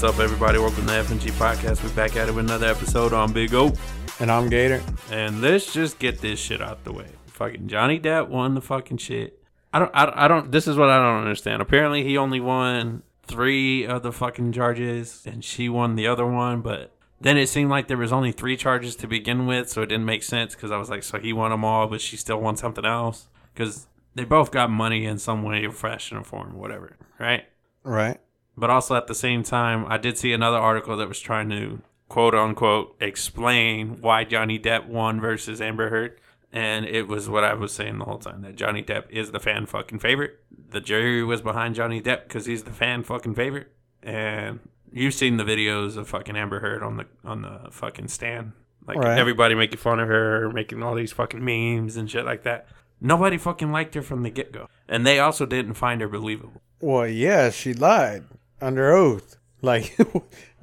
What's up, everybody? Welcome to the FNG Podcast. We're back at it with another episode on Big O. And I'm Gator. And let's just get this shit out the way. Fucking Johnny Depp won the fucking shit. I don't, I, I don't, this is what I don't understand. Apparently, he only won three of the fucking charges, and she won the other one, but then it seemed like there was only three charges to begin with, so it didn't make sense because I was like, so he won them all, but she still won something else? Because they both got money in some way, fashion, or form, whatever, right? Right. But also at the same time, I did see another article that was trying to quote unquote explain why Johnny Depp won versus Amber Heard. And it was what I was saying the whole time that Johnny Depp is the fan fucking favorite. The jury was behind Johnny Depp because he's the fan fucking favorite. And you've seen the videos of fucking Amber Heard on the on the fucking stand, like Right. everybody making fun of her, making all these fucking memes and shit like that. Nobody fucking liked her from the get go, and they also didn't find her believable. Well, yeah, she lied under oath. Like,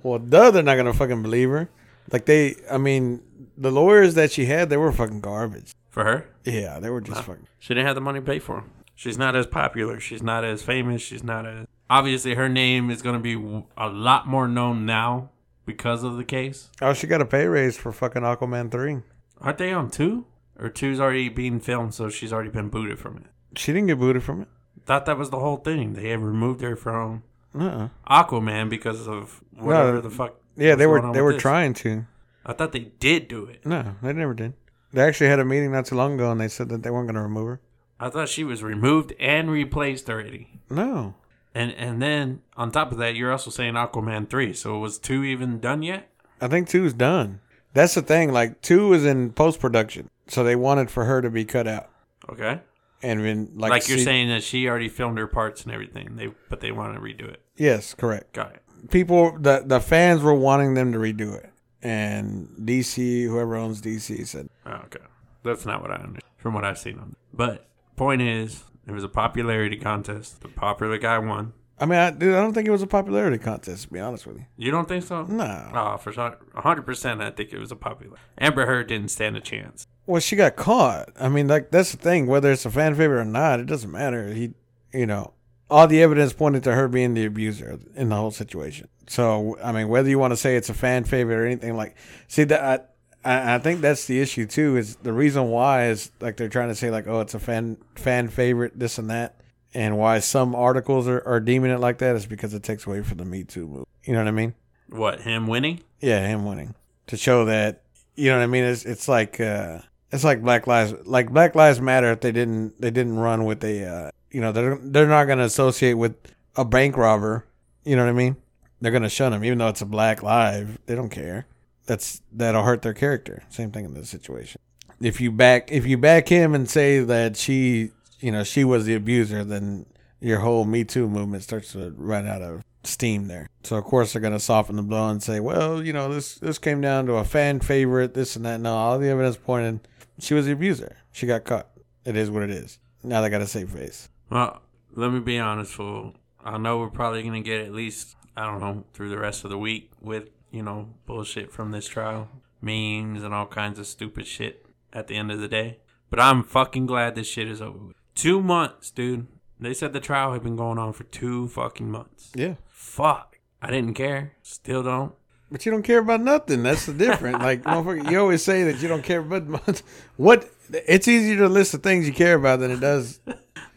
well, duh, they're not gonna fucking believe her. Like they, I mean, the lawyers that she had, they were fucking garbage. For her, Yeah, they were just fucking. She didn't have the money to pay for them. She's not as popular. She's not as famous. She's not as obviously her name is going to be w- a lot more known now because of the case. Oh, she got a pay raise for fucking Aquaman three. Aren't they on two? Or two's already being filmed, so she's already been booted from it. She didn't get booted from it. Thought that was the whole thing. They had removed her from Uh. Aquaman because of whatever the fuck. Yeah, they going were they were this. trying to. I thought they did do it. No, they never did. They actually had a meeting not too long ago, and they said that they weren't gonna remove her. I thought she was removed and replaced already. No, And and then on top of that, you're also saying Aquaman three. So was two even done yet? I think two's done. That's the thing. Like two is in post production, so they wanted for her to be cut out. Okay. And then, like, Like, you're see- saying that she already filmed her parts and everything. They but they want to redo it. Yes, correct. Got it. People, the the fans were wanting them to redo it, and DC, whoever owns DC, said, Oh, okay. That's not what I understand from what I've seen on. But point is, it was a popularity contest. The popular guy won. I mean, I, dude, I don't think it was a popularity contest. To be honest with you, You don't think so? no. Oh, for sure, hundred percent. I think it was a popular. Amber Heard didn't stand a chance. Well, she got caught. I mean, like that's the thing. Whether it's a fan favorite or not, it doesn't matter. He, you know, all the evidence pointed to her being the abuser in the whole situation. So, I mean, whether you want to say it's a fan favorite or anything like, see that I, I, think that's the issue too. Is the reason why is like they're trying to say like, oh, it's a fan fan favorite, this and that, and why some articles are, are deeming it like that is because it takes away from the Me Too movement. You know what I mean? What him winning? Yeah, him winning to show that you know what I mean. It's it's like uh, it's like Black Lives like Black Lives Matter. If they didn't they didn't run with a uh, you know they're they're not going to associate with a bank robber. You know what I mean? They're going to shun him, even though it's a black live. They don't care. That's that'll hurt their character. Same thing in this situation. If you back if you back him and say that she you know she was the abuser, then your whole Me Too movement starts to run out of steam there. So of course they're gonna soften the blow and say, well, you know, this this came down to a fan favorite, this and that. No, all the evidence pointed she was the abuser. She got caught. It is what it is. Now they got to save face. Well, let me be honest, fool. I know we're probably gonna get at least I don't know through the rest of the week with you know bullshit from this trial, memes and all kinds of stupid shit at the end of the day. But I'm fucking glad this shit is over. with. Two months, dude. They said the trial had been going on for two fucking months. Yeah. Fuck. I didn't care. Still don't. But you don't care about nothing. That's the difference. like, motherfucker, you always say that you don't care about months. what. It's easier to list the things you care about than it does.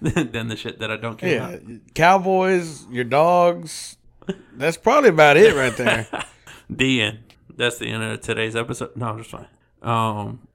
Than the shit that I don't care about. Yeah, about. cowboys, your dogs. That's probably about it right there. The end. That's the end of today's episode. No, I'm just fine. Um,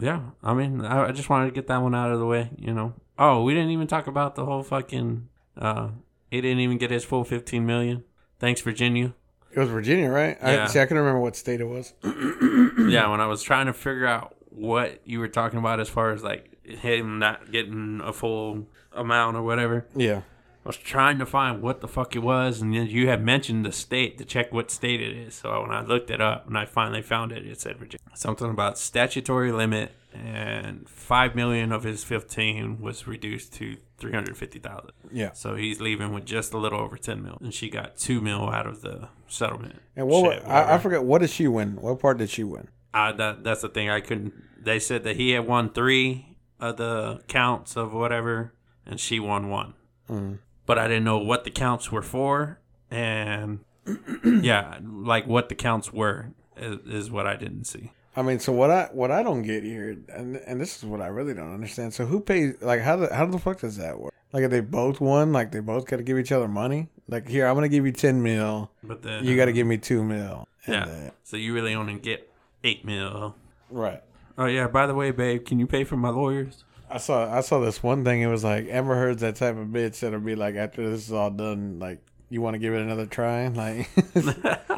yeah. I mean, I, I just wanted to get that one out of the way. You know. Oh, we didn't even talk about the whole fucking. Uh, he didn't even get his full 15 million. Thanks, Virginia. It was Virginia, right? Yeah. I, see, I can remember what state it was. yeah, when I was trying to figure out what you were talking about as far as like him not getting a full amount or whatever. Yeah. I was trying to find what the fuck it was, and then you had mentioned the state to check what state it is. So when I looked it up and I finally found it, it said Virginia. Something about statutory limit and five million of his fifteen was reduced to three hundred fifty thousand. Yeah. So he's leaving with just a little over ten mil, and she got two mil out of the settlement. And what Shit, I, I forget what did she win? What part did she win? I, that that's the thing I couldn't. They said that he had won three of the counts of whatever, and she won one. Mm. But I didn't know what the counts were for, and yeah, like what the counts were is, is what I didn't see. I mean, so what I what I don't get here, and and this is what I really don't understand. So who pays? Like, how the how the fuck does that work? Like, if they both won, like they both got to give each other money. Like, here I'm gonna give you ten mil, But then you got to give me two mil. Yeah. uh, So you really only get eight mil. right. Oh yeah. By the way, babe, can you pay for my lawyers? I saw I saw this one thing. It was like Amber Heard's that type of bitch that'll be like after this is all done, like you want to give it another try. Like,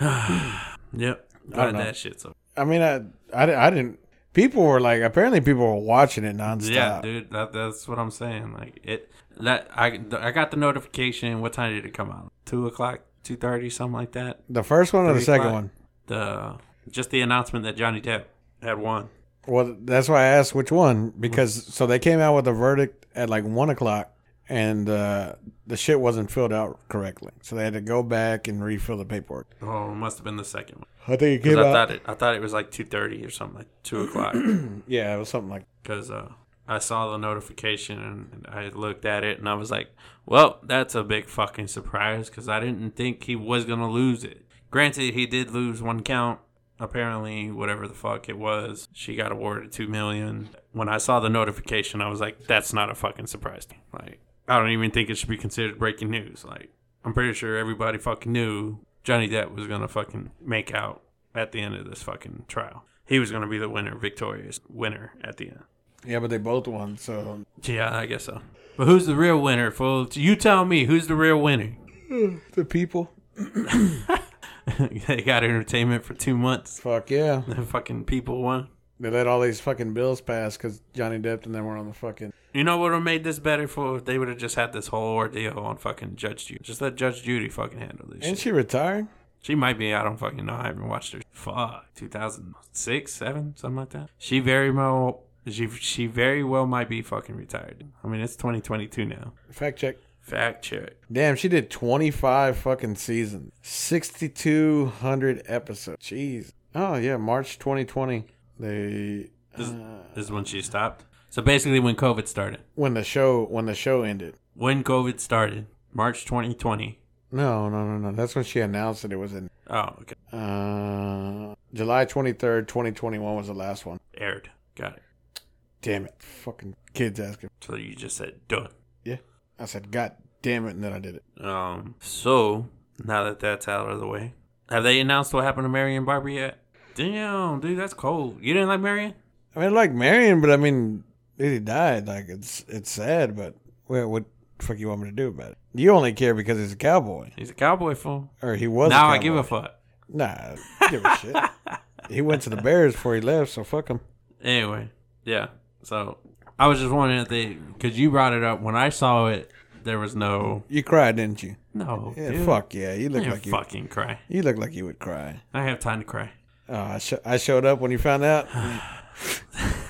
Yep. I Glad don't know. that shit's over. I mean, I, I I didn't. People were like, apparently people were watching it nonstop. Yeah, dude. That, that's what I'm saying. Like it. That I I got the notification. What time did it come out? Two o'clock, two thirty, something like that. The first one or the second o'clock. one? The just the announcement that Johnny Depp had won. Well, that's why I asked which one because so they came out with a verdict at like one o'clock, and uh, the shit wasn't filled out correctly, so they had to go back and refill the paperwork. Oh, it must have been the second one. I think it 'Cause came I out. thought it. I thought it was like two thirty or something like two o'clock. yeah, it was something like. Because uh, I saw the notification and I looked at it and I was like, well, that's a big fucking surprise because I didn't think he was gonna lose it. Granted, he did lose one count. Apparently, whatever the fuck it was, she got awarded two million. When I saw the notification, I was like, that's not a fucking surprise. Like, I don't even think it should be considered breaking news. Like, I'm pretty sure everybody fucking knew Johnny Depp was gonna fucking make out at the end of this fucking trial. He was gonna be the winner, victorious winner at the end. Yeah, but they both won, so Yeah, I guess so. But who's the real winner, folks You tell me who's the real winner. the people. they got entertainment for two months. Fuck yeah, The fucking people won. they let all these fucking bills pass because Johnny Depp and them were on the fucking. You know what would have made this better for? They would have just had this whole ordeal on fucking Judge Judy. Just let Judge Judy fucking handle this. And she retired. She might be. I don't fucking know. I haven't watched her. Fuck, 2006, seven, something like that. She very well. She she very well might be fucking retired. I mean, it's 2022 now. Fact check. Fact check. Damn, she did 25 fucking seasons. 6,200 episodes. Jeez. Oh, yeah, March 2020. They. This, uh, this is when she stopped. So basically, when COVID started. when the show when the show ended. When COVID started, March 2020. No, no, no, no. That's when she announced that it was in Oh, okay. uh, July 23rd, 2021 was the last one. Aired. Got it. Damn it. Fucking kids asking. So you just said done. I said, God damn it, and then I did it. Um. So now that that's out of the way, have they announced what happened to Marion Barber yet? Damn, dude, that's cold. You didn't like Marion? I mean, I like Marion, but I mean, he died. Like, it's it's sad, but what, what the fuck you want me to do about it? You only care because he's a cowboy. He's a cowboy fool. Or he was now I give a fuck. Nah, I give a shit. He went to the Bears before he left, so fuck him. Anyway, yeah. So I was just wondering if they, because you brought it up when I saw it, there was no, You cried, didn't you? no, Yeah, dude. fuck yeah. You look didn't like you. fucking cry. You look like you would cry. I have time to cry. Oh, I, sh- I showed up when you found out.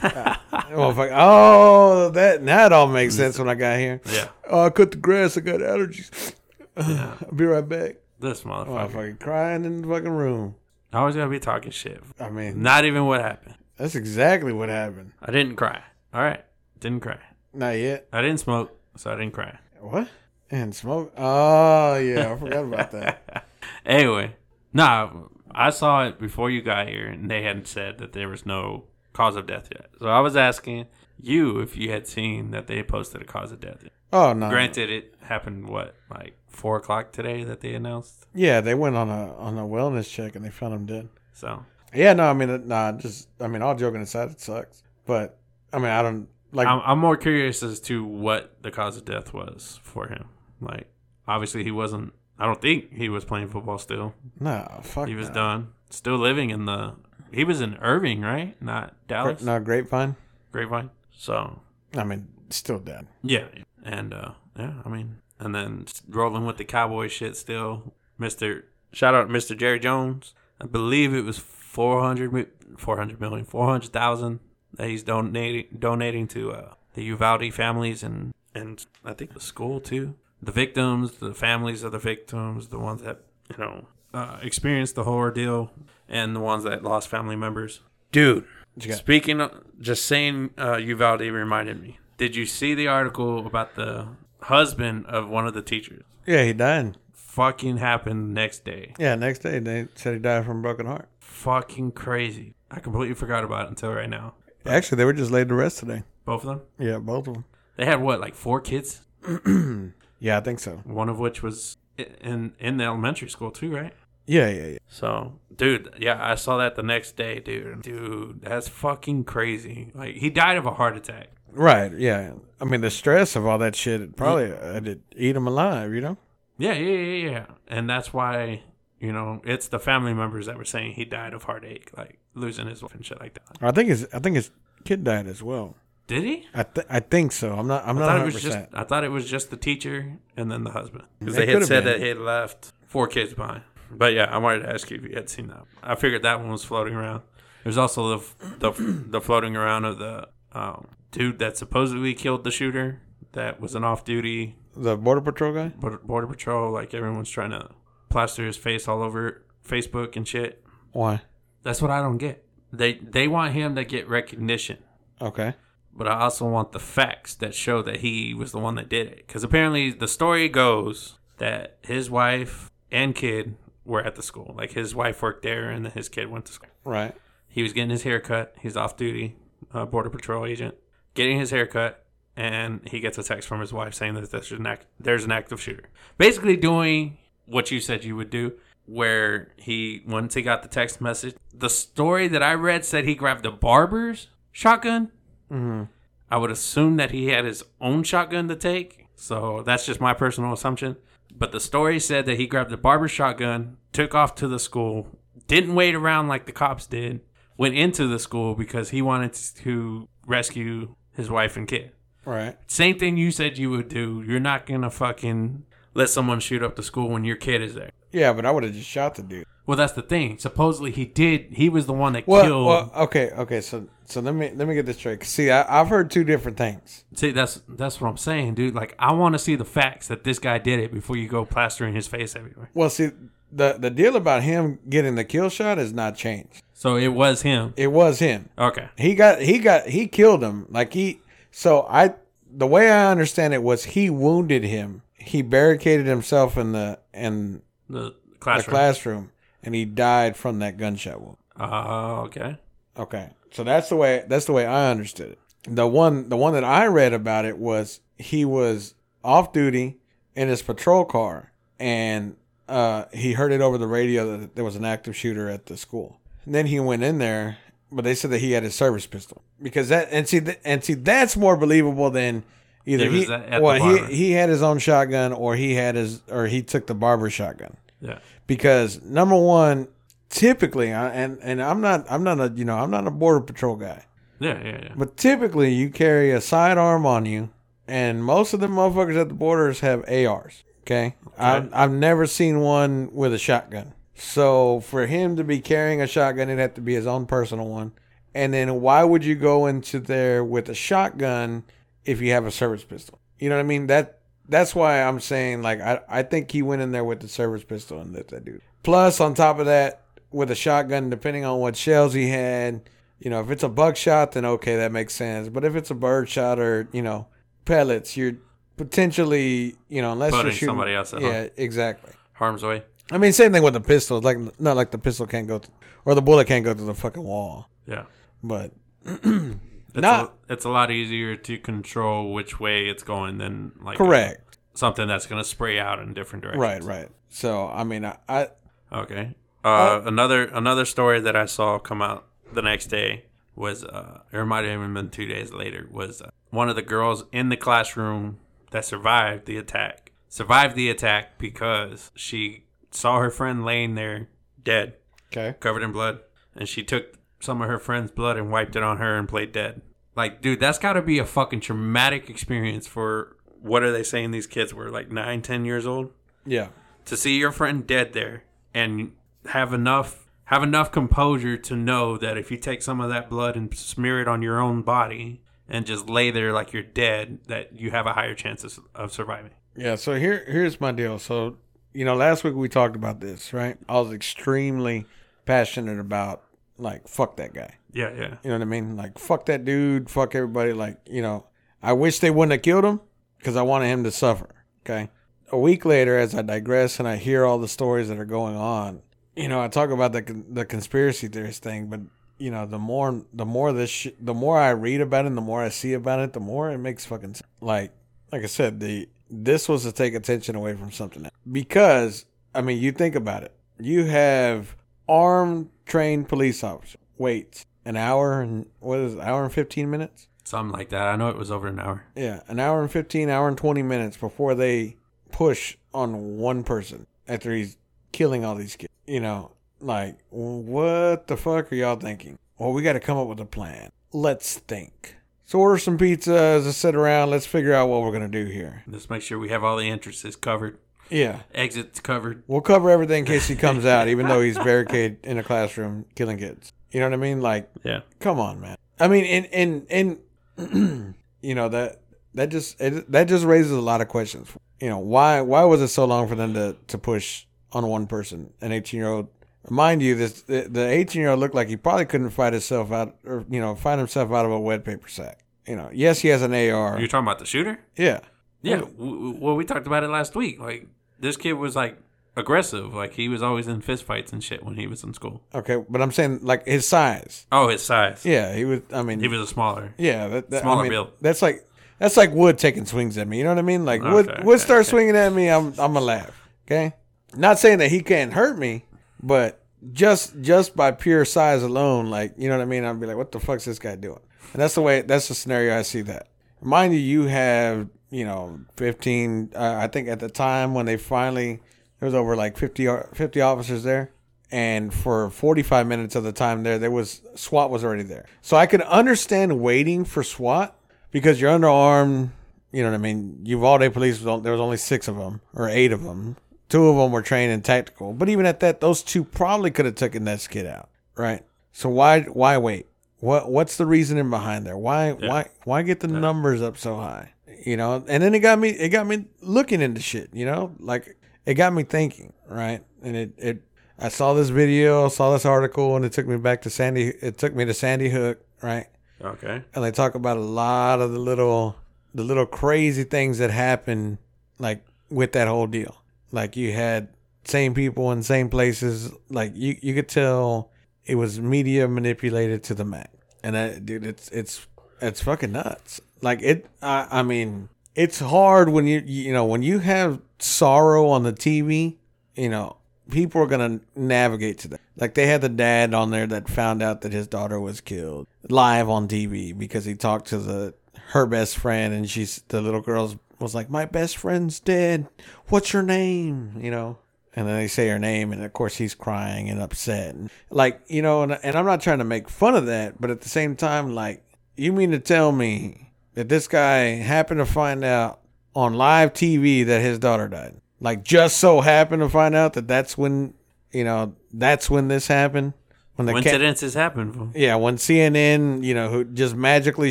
oh, fuck. oh, that now it all makes sense when I got here. Yeah. Oh, I cut the grass. I got allergies. Yeah. I'll be right back. This Oh, motherfucker. fucking crying in the fucking room. I always gotta be talking shit. I mean, Not even what happened. that's exactly what happened. I didn't cry. All right. Didn't cry. Not yet. I didn't smoke, so I didn't cry. What? And smoke? Oh, yeah. I forgot about that. Anyway, nah, I saw it before you got here, and they hadn't said that there was no cause of death yet. So I was asking you if you had seen that they posted a cause of death. Yet. Oh, no. Granted, it happened what like four o'clock today that they announced. Yeah, they went on a on a wellness check and they found him dead. So Yeah, no, I mean, nah, just, I mean, all joking aside, it sucks. But, I mean, I don't, like, I'm, I'm more curious as to what the cause of death was for him. Like, obviously, he wasn't. I don't think he was playing football still. No, fuck He was no. done. Still living in the. He was in Irving, right? Not Dallas. No, Grapevine. Grapevine. So I mean, still dead. yeah, and uh, yeah, I mean, and then rolling with the cowboy shit still. Mister, shout out, Mister Jerry Jones. I believe it was 400, 400 million, 400,000 that he's donating donating to uh, the Uvalde families and and I think the school too. The victims, the families of the victims, the ones that you know uh, experienced the whole ordeal, and the ones that lost family members. Dude, What? Speaking of just saying, uh, Uvalde reminded me. Did you see the article about the husband of one of the teachers? Yeah, he died. fucking happened next day. Yeah, next day they said he died from a broken heart. Fucking crazy. I completely forgot about it until right now. Actually, they were just laid to rest today. Both of them. Yeah, both of them. They had what, like four kids? Yeah, I think so. One of which was in in the elementary school too, right? Yeah, yeah, yeah. So, dude, yeah, I saw that the next day, dude. Dude, that's fucking crazy. Like he died of a heart attack. Right, yeah. I mean, the stress of all that shit it probably uh, did eat him alive, you know? Yeah, yeah, yeah, yeah. And that's why, you know, it's the family members that were saying he died of heartache, like losing his wife and shit like that. I think his I think his kid died as well. Did he? I th- I think so. I'm not I'm I not thought it 100%. was just. I thought it was just the teacher and then the husband because they had said been. that he had left four kids behind. But yeah, I wanted to ask you if you had seen that. I figured that one was floating around. There's also the the, the floating around of the um, dude that supposedly killed the shooter that was an off duty the border patrol guy? border, border patrol. Like everyone's trying to plaster his face all over Facebook and shit. Why? That's what I don't get. They they want him to get recognition. Okay. but I also want the facts that show that he was the one that did it. Because apparently, the story goes that his wife and kid were at the school. Like his wife worked there, and his kid went to school. Right. He was getting his hair cut. He's off duty, uh, border patrol agent, getting his hair cut, and he gets a text from his wife saying that there's an act, there's an active shooter. Basically, doing what you said you would do. Where he once he got the text message, the story that I read said he grabbed the barber's shotgun. Mm-hmm. I would assume that he had his own shotgun to take. So that's just my personal assumption. But the story said that he grabbed the barber's shotgun, took off to the school, didn't wait around like the cops did, went into the school because he wanted to rescue his wife and kid. Right. Same thing you said you would do. You're not gonna fucking let someone shoot up the school when your kid is there. Yeah, but I would have just shot the dude. Well, that's the thing. Supposedly he did. He was the one that Well, killed. well, okay, okay. So, so let me let me get this straight. See, I, I've heard two different things. See, that's that's what I'm saying, dude. Like, I want to see the facts that this guy did it before you go plastering his face everywhere. Well, see, the the deal about him getting the kill shot has not changed. So it was him. It was him. Okay. He got he got he killed him. Like he. So I the way I understand it was he wounded him. He barricaded himself in the in The the classroom. classroom, and he died from that gunshot wound. Oh, okay. Okay, so that's the way that's the way I understood it. The one the one that I read about it was he was off duty in his patrol car, and uh, he heard it over the radio that there was an active shooter at the school. And then he went in there, but they said that he had his service pistol because that and see th- and see that's more believable than either He he, at- at the well he he had his own shotgun or he had his or he took the barber shotgun Yeah. because number one, typically, and and I'm not I'm not a you know I'm not a border patrol guy, Yeah, yeah, yeah. but typically you carry a sidearm on you, and most of the motherfuckers at the borders have ARs. Okay, I've I've never seen one with a shotgun. So for him to be carrying a shotgun, it'd have to be his own personal one. And then why would you go into there with a shotgun if you have a service pistol? You know what I mean? That that's why I'm saying like I I think he went in there with the service pistol and lit that dude. Plus on top of that, with a shotgun, depending on what shells he had, you know, if it's a buckshot, then okay, that makes sense. But if it's a bird shot or you know pellets, you're potentially you know unless Putting you're shooting somebody else at Yeah, harm. exactly. Harm's way. I mean, same thing with the pistol. Like not like the pistol can't go th- or the bullet can't go through the fucking wall. Yeah. But It's Not- a, it's a lot easier to control which way it's going than like correct. something that's going to spray out in different directions. Right, right. So I mean, I, I Okay. Uh, another another story that I saw come out the next day was uh, it might have even been two days later was uh, one of the girls in the classroom that survived the attack survived the attack because she saw her friend laying there dead okay. covered in blood and she took some of her friend's blood and wiped it on her and played dead like dude that's got to be a fucking traumatic experience for what are they saying these kids were like nine ten years old Yeah, to see your friend dead there and have enough have enough composure to know that if you take some of that blood and smear it on your own body and just lay there like you're dead that you have a higher chance of, of surviving yeah. So here, here's my deal. So you know, last week we talked about this, right? I was extremely passionate about like fuck that guy. yeah yeah You know what I mean? Like fuck that dude. Fuck everybody. Like you know, I wish they wouldn't have killed him because I wanted him to suffer. Okay. a week later, as I digress and I hear all the stories that are going on, you know, I talk about the the conspiracy theorist thing, but you know, the more the more this sh- the more I read about it, and the more I see about it, the more it makes fucking sense. like like I said, the this was to take attention away from something else. because I mean, you think about it, you have armed trained police officers wait an hour and what is it, hour and fifteen minutes? Something like that. I know it was over an hour. Yeah, an hour and 15, hour and 20 minutes before they push on one person after he's killing all these kids. You know, like, what the fuck are y'all thinking? Well, we got to come up with a plan. Let's think. So order some pizzas, let's sit around, let's figure out what we're going to do here. Let's make sure we have all the entrances covered, Yeah. exits covered. We'll cover everything in case he comes out, even though he's barricaded in a classroom killing kids. You know what I mean? Like, Yeah. come on, man. I mean, and and and you know that that just it, that just raises a lot of questions. You know, why why was it so long for them to to push on one person, an eighteen year old? Mind you, this the eighteen year old looked like he probably couldn't fight himself out, or you know, find himself out of a wet paper sack. You know, yes, he has an AR. You're talking about the shooter? Yeah, Yeah. Well, we talked about it last week. Like this kid was like aggressive. Like he was always in fist fights and shit when he was in school. okay, but I'm saying like his size. Oh, his size. Yeah, he was. I mean, He was a smaller. Yeah, that, that, Smaller I mean, build. That's like that's like Wood taking swings at me. You know what I mean? Like Wood Okay, Wood okay, starts okay. swinging at me, I'm I'm gonna laugh. Okay, not saying that he can't hurt me, but just just by pure size alone, like you know what I mean? I'd be like, what the fuck's this guy doing? And that's the way. That's the scenario I see that. Mind you, you have you know 15. Uh, I think at the time when they finally there was over like 50 o- 50 officers there and for 45 minutes of the time there there was SWAT was already there. So I could understand waiting for SWAT because you're underarmed, you know what I mean? Uvalde police there was only 6 of them or 8 of them. Two of them were trained in tactical, but even at that those two probably could have taken that kid out, right? So why why wait? What what's the reasoning behind there? Why why why get the numbers up so high? You know, and then it got me it got me looking into shit, you know? Like it got me thinking, right? And it it I saw this video, saw this article and it took me back to Sandy it took me to Sandy Hook, right? Okay. And they talk about a lot of the little the little crazy things that happen like with that whole deal. Like you had same people in same places, like you you could tell it was media manipulated to the max. And that dude it's it's it's fucking nuts. Like it I I mean it's hard when you you know when you have sorrow on the TV, you know, people are gonna navigate to that. Like they had the dad on there that found out that his daughter was killed live on TV because he talked to the her best friend and she's the little girl was like, My best friend's dead. What's your name? You know? And then they say her name and of course he's crying and upset. And like, you know, and, and I'm not trying to make fun of that, but at the same time, like, you mean to tell me that this guy happened to find out on live TV that his daughter died? Like, just so happened to find out that that's when, you know, that's when this happened? When the Coincidences happen. yeah, when CNN, you know, who just magically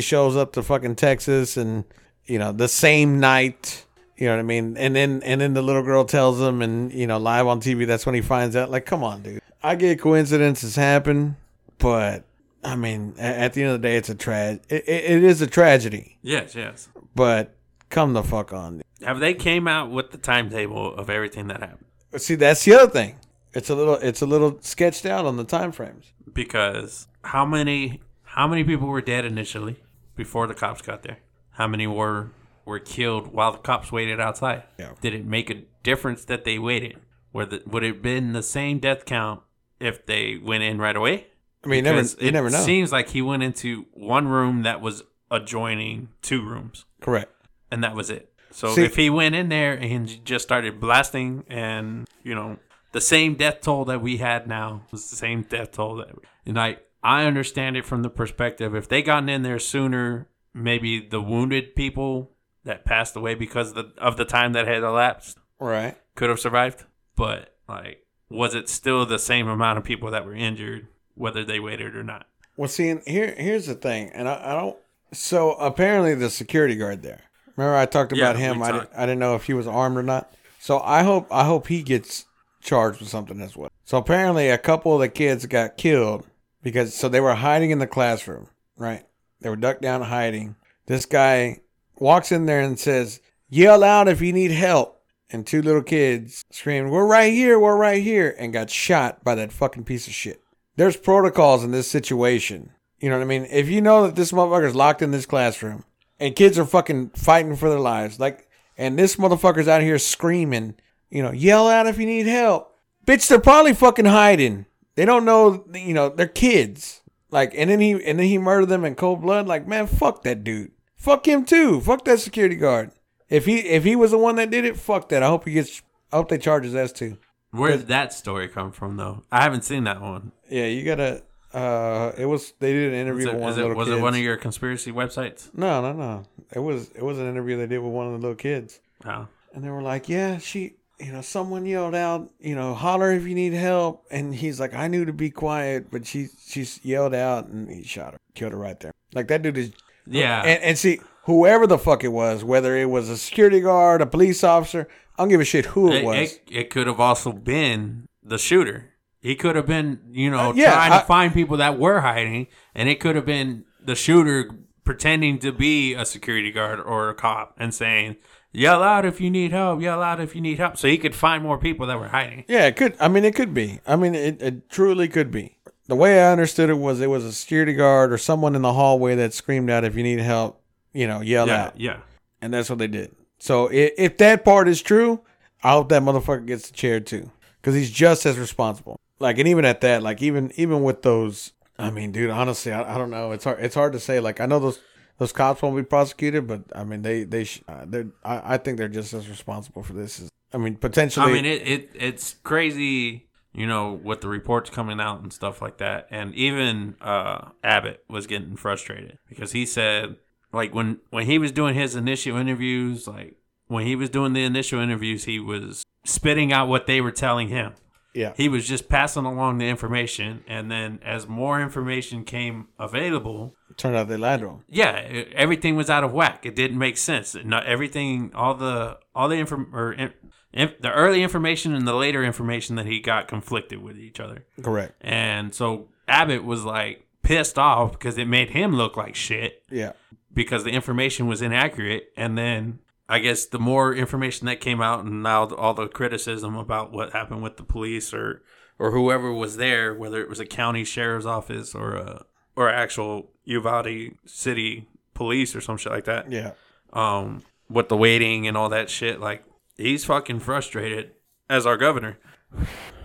shows up to fucking Texas and, you know, the same night, you know what I mean? And then and then the little girl tells him and, you know, live on TV, that's when he finds out. Like, come on, dude. I get coincidences happen, but I mean, at the end of the day, it's a tragedy. It, it, it is a tragedy, Yes, yes. but come the fuck on. Have they came out with the timetable of everything that happened? See, that's the other thing. It's a little, it's a little sketched out on the time frames. Because how many how many people were dead initially before the cops got there? How many were were killed while the cops waited outside? Yeah. Did it make a difference that they waited? Would it, would it have been the same death count if they went in right away? I mean, never, you it never know. seems like he went into one room that was adjoining two rooms, Correct. and that was it. So See- if he went in there and just started blasting, and you know the same death toll that we had now was the same death toll that, and I I understand it from the perspective if they gotten in there sooner, maybe the wounded people that passed away because of the, of the time that had elapsed Right. could have survived. But like, was it still the same amount of people that were injured, whether they waited or not? Well, see, and here here's the thing, and I, I don't. So apparently, the security guard there. Remember, I talked about Yeah, him. I, didn't, I didn't know if he was armed or not. So I hope I hope he gets charged with something as well. So apparently, a couple of the kids got killed because so they were hiding in the classroom. Right? They were ducked down hiding. This guy walks in there and says, "Yell out if you need help." and two little kids screamed, "We're right here, we're right here," and got shot by that fucking piece of shit. There's protocols in this situation. You know what I mean? If you know that this motherfucker's locked in this classroom and kids are fucking fighting for their lives, like, and this motherfucker's out here screaming, you know, yell out if you need help. Bitch, they're probably fucking hiding. They don't know, you know, they're kids. Like, and then he and then he murdered them in cold blood. Like, man, fuck that dude. Fuck him too. Fuck that security guard. If he if he was the one that did it, fuck that. I hope he gets. I hope they charge his ass too. Where did that story come from, though? I haven't seen that one. Yeah, you gotta. Uh, it was they did an interview it, with one of the little was kids. it one of your conspiracy websites? No, no, no. It was it was an interview they did with one of the little kids, Oh. and they were like, "Yeah, she, you know, someone yelled out, you know, holler if you need help," and he's like, "I knew to be quiet, but she she's yelled out, and he shot her, killed her right there. Like that dude is, Yeah. and, and see whoever the fuck it was, whether it was a security guard, a police officer, I don't give a shit who it, it, was. it, it could have also been the shooter. He could have been, you know, Uh, yeah, trying I- to find people that were hiding, and it could have been the shooter pretending to be a security guard or a cop and saying, "Yell out if you need help! Yell out if you need help!" So he could find more people that were hiding. Yeah, it could. I mean, it could be. I mean, it, it truly could be. The way I understood it was it was a security guard or someone in the hallway that screamed out, "If you need help, you know, yell Yeah, out," yeah. and that's what they did. So if, if that part is true, I hope that motherfucker gets the chair too, because he's just as responsible. Like, and even at that, like even even with those, I mean, dude, honestly, I, I don't know. It's hard. It's hard to say. Like, I know those those cops won't be prosecuted, but I mean, they they sh- uh, they're. I, I think they're just as responsible for this. As, I mean, potentially. I mean, it, it it's crazy, you know, with the reports coming out and stuff like that. And even uh, Abbott was getting frustrated because he said, like when when he was doing his initial interviews, like when he was doing the initial interviews, he was spitting out what they were telling him. yeah. He was just passing along the information, and then as more information came available, Turned out they lied to him. yeah, it, everything was out of whack. It didn't make sense. Not everything, all the all the inform or in, the early information and the later information that he got conflicted with each other, Correct. and so Abbott was like pissed off because it made him look like shit Yeah. because the information was inaccurate, and then. I guess the more information that came out, and now all the criticism about what happened with the police or or whoever was there, whether it was a county sheriff's office or a or actual Uvalde city police or some shit like that. Yeah. Um, with the waiting and all that shit, like he's fucking frustrated as our governor.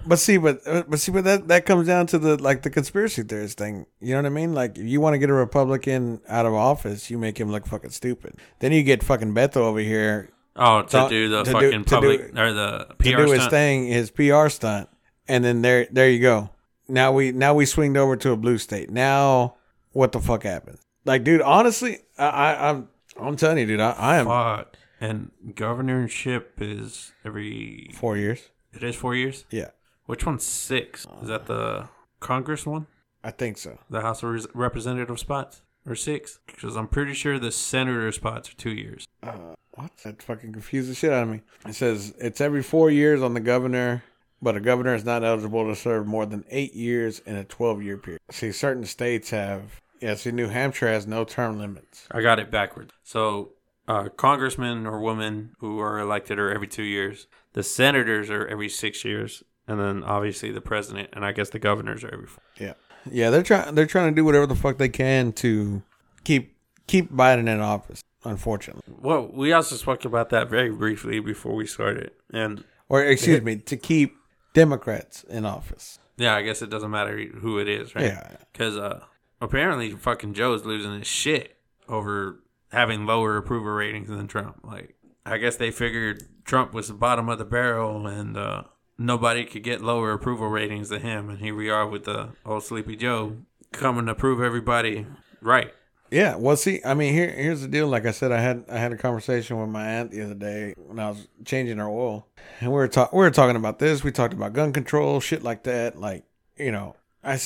But see, but uh, but see, but that that comes down to the like the conspiracy theorist thing. You know what I mean? Like, if you want to get a Republican out of office, you make him look fucking stupid. Then you get fucking Beto over here Oh, to So- do the to fucking do- public or the PR to do his thing, his PR stunt, and then there there you go. Now we now we swinged over to a blue state. Now what the fuck happened? Like, dude, honestly, I, I I'm I'm telling you, dude, I, I am Fuck. And governorship is every. four years. It is four years. Yeah, Which one's six? Is that the Congress one? I think so. The House of Res- Representative spots? Or six? Because I'm pretty sure the senator spots are two years. uh, what? That fucking confused the shit out of me. It says it's every four years on the governor, but a governor is not eligible to serve more than eight years in a 12 year period. See, certain states have, yeah, see, New Hampshire has no term limits. I got it backwards. So, uh, congressmen or women who are elected are every two years. The senators are every six years, and then obviously the president, and I guess the governors are every. Four. Yeah. Yeah, they're trying they're trying to do whatever the fuck they can to keep keep Biden in office, unfortunately. Well, we also spoke about that very briefly before we started, and Or excuse me, to keep Democrats in office. yeah, I guess it doesn't matter who it is, right? Yeah. Because uh, apparently, fucking Joe's losing his shit over having lower approval ratings than Trump. Like, I guess they figured Trump was the bottom of the barrel and uh, nobody could get lower approval ratings than him. And here we are with the old Sleepy Joe coming to prove everybody right. Yeah, well, see, I mean, here here's the deal. Like I said, I had I had a conversation with my aunt the other day when I was changing her oil, and we were talking we were talking about this. We talked about gun control, shit like that. Like, you know, I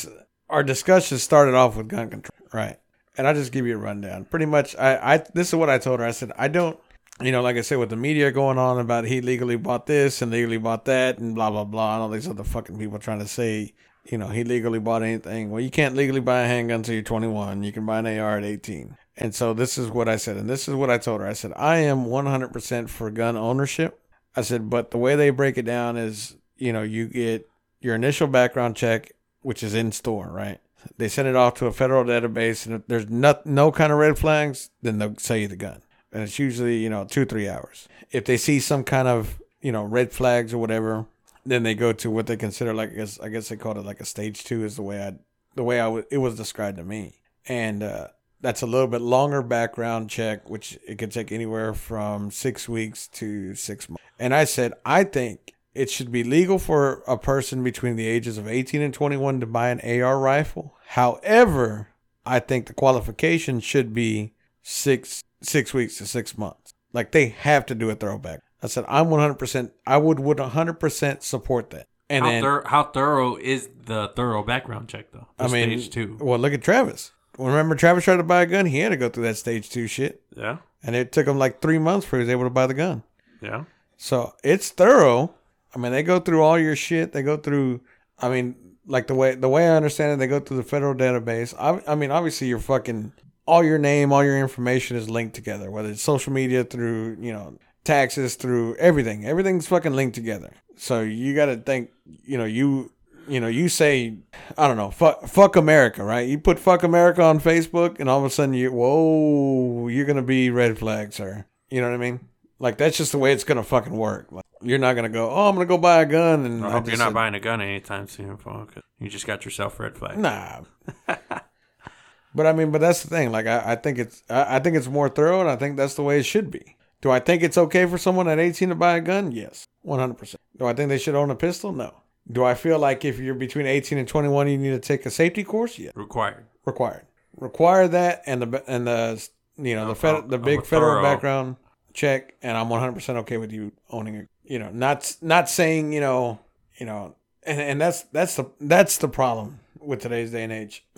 our discussion started off with gun control, right? And I'll just give you a rundown. Pretty much, I I this is what I told her. I said I don't, you know, like I said, with the media going on about he legally bought this and legally bought that and blah blah blah, and all these other fucking people trying to say you know, he legally bought anything. Well, you can't legally buy a handgun until you're 21. You can buy an AR at 18. And so this is what I said. And this is what I told her. I said, I am 100% for gun ownership. I said, but the way they break it down is, you know, you get your initial background check, which is in store, right? They send it off to a federal database, and if there's no, no kind of red flags, then they'll sell you the gun. And it's usually, you know, two, three hours. If they see some kind of, you know, red flags or whatever, then they go to what they consider like, I guess, I guess they called it like a stage two is the way I, the way I w- it was described to me. And, uh, that's a little bit longer background check, which it could take anywhere from six weeks to six months. And I said, I think it should be legal for a person between the ages of 18 and 21 to buy an AR rifle. However, I think the qualification should be six six weeks to six months. Like they have to do a throwback. I said I'm 100%. I would would 100% support that. And how, then thor- how thorough is the thorough background check though? I mean, stage two. well, look at Travis. Remember, Travis tried to buy a gun. He had to go through that stage two shit, Yeah, and it took him like three months before he was able to buy the gun. yeah. So it's thorough. I mean, they go through all your shit. They go through. I mean, like the way the way I understand it, they go through the federal database. I, I mean, obviously, your fucking all your name, all your information is linked together. Whether it's social media through you know taxes through everything, everything's fucking linked together. So you got to think. You know, you you know, you say, I don't know, fuck, fuck America, right? You put fuck America on Facebook, and all of a sudden you, whoa, you're gonna be red flag, sir. You know what I mean? Like that's just the way it's gonna fucking work. Like, you're not gonna go, oh, I'm gonna go buy a gun, and I hope you're not said, buying a gun anytime soon, 'cause you just got yourself red flag. Nah. but I mean, but that's the thing. Like, I, I think it's, I, I think it's more thorough, and I think that's the way it should be. Do I think it's okay for someone at 18 to buy a gun? Yes, 100%. Do I think they should own a pistol? No. Do I feel like if you're between 18 and 21, you need to take a safety course? Yeah, Required. required. Require that, and the and the you know the fed, the big federal background check, and I'm 100% okay with you owning it. You know, not not saying you know you know, and and that's that's the that's the problem with today's day and age.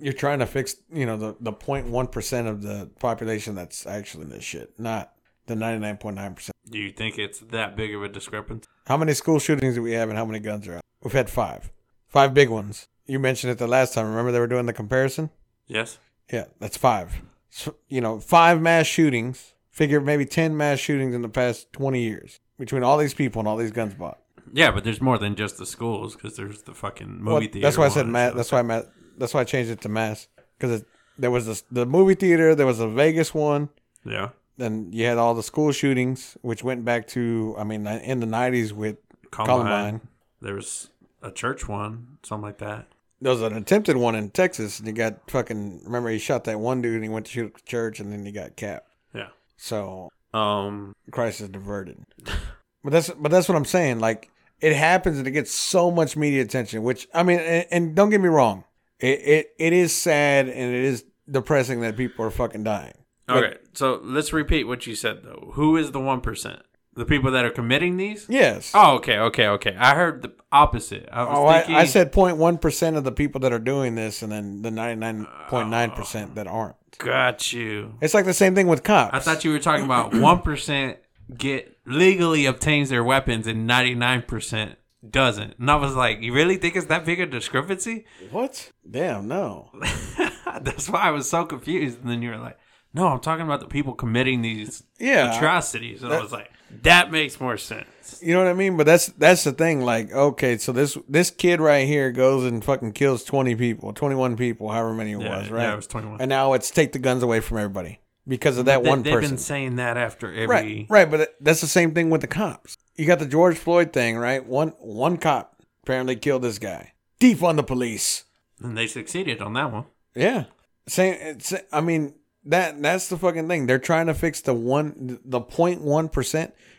You're trying to fix you know the the 0.1 percent of the population that's actually in this shit, not the 99.9 percent. Do you think it's that big of a discrepancy? How many school shootings do we have, and how many guns are out? We've had five, five big ones. You mentioned it the last time. Remember they were doing the comparison. Yes. Yeah, that's five. So, you know, five mass shootings. Figure maybe ten mass shootings in the past twenty years between all these people and all these guns bought. Yeah, but there's more than just the schools because there's the fucking movie Well, theater. that's why I said mass. That's why I. That's why I changed it to mass because there was this, the movie theater. There was a Vegas one. Yeah. Then you had all the school shootings, which went back to I mean in the nineties with Columbine. Columbine. There was a church one, something like that. There was an attempted one in Texas, and you got fucking. Remember, he shot that one dude, and he went to shoot at the church, and then he got capped. Yeah. So Um. Christ is diverted. but that's but that's what I'm saying. Like it happens, and it gets so much media attention. Which I mean, and, and don't get me wrong, it, it it is sad and it is depressing that people are fucking dying. But- Okay, so let's repeat what you said though. Who is the one percent? The people that are committing these? Yes. Oh, okay, okay, okay. I heard the opposite. I was Oh, I, thinking. I said 0.1 percent of the people that are doing this, and then the 99.9 percent that aren't. Got you. It's like the same thing with cops. I thought you were talking about one percent get legally obtains their weapons and ninety nine percent doesn't. And I was like, you really think it's that big a discrepancy? what? Damn, no. That's why I was so confused. And then you were like, no, I'm talking about the people committing these Yeah. atrocities. And I was like, that makes more sense. You know what I mean? But that's that's the thing. Like, okay, so this this kid right here goes and fucking kills twenty people, twenty one people, however many it Yeah, was, right? yeah, it was 21. And now it's take the guns away from everybody because of that They, one they've person. been saying that after every. right, right. But that's the same thing with the cops. You got the George Floyd thing, right? One one cop apparently killed this guy. Defund the police. And they succeeded on that one. Yeah. Same. It's, I mean that that's the fucking thing. They're trying to fix the one the one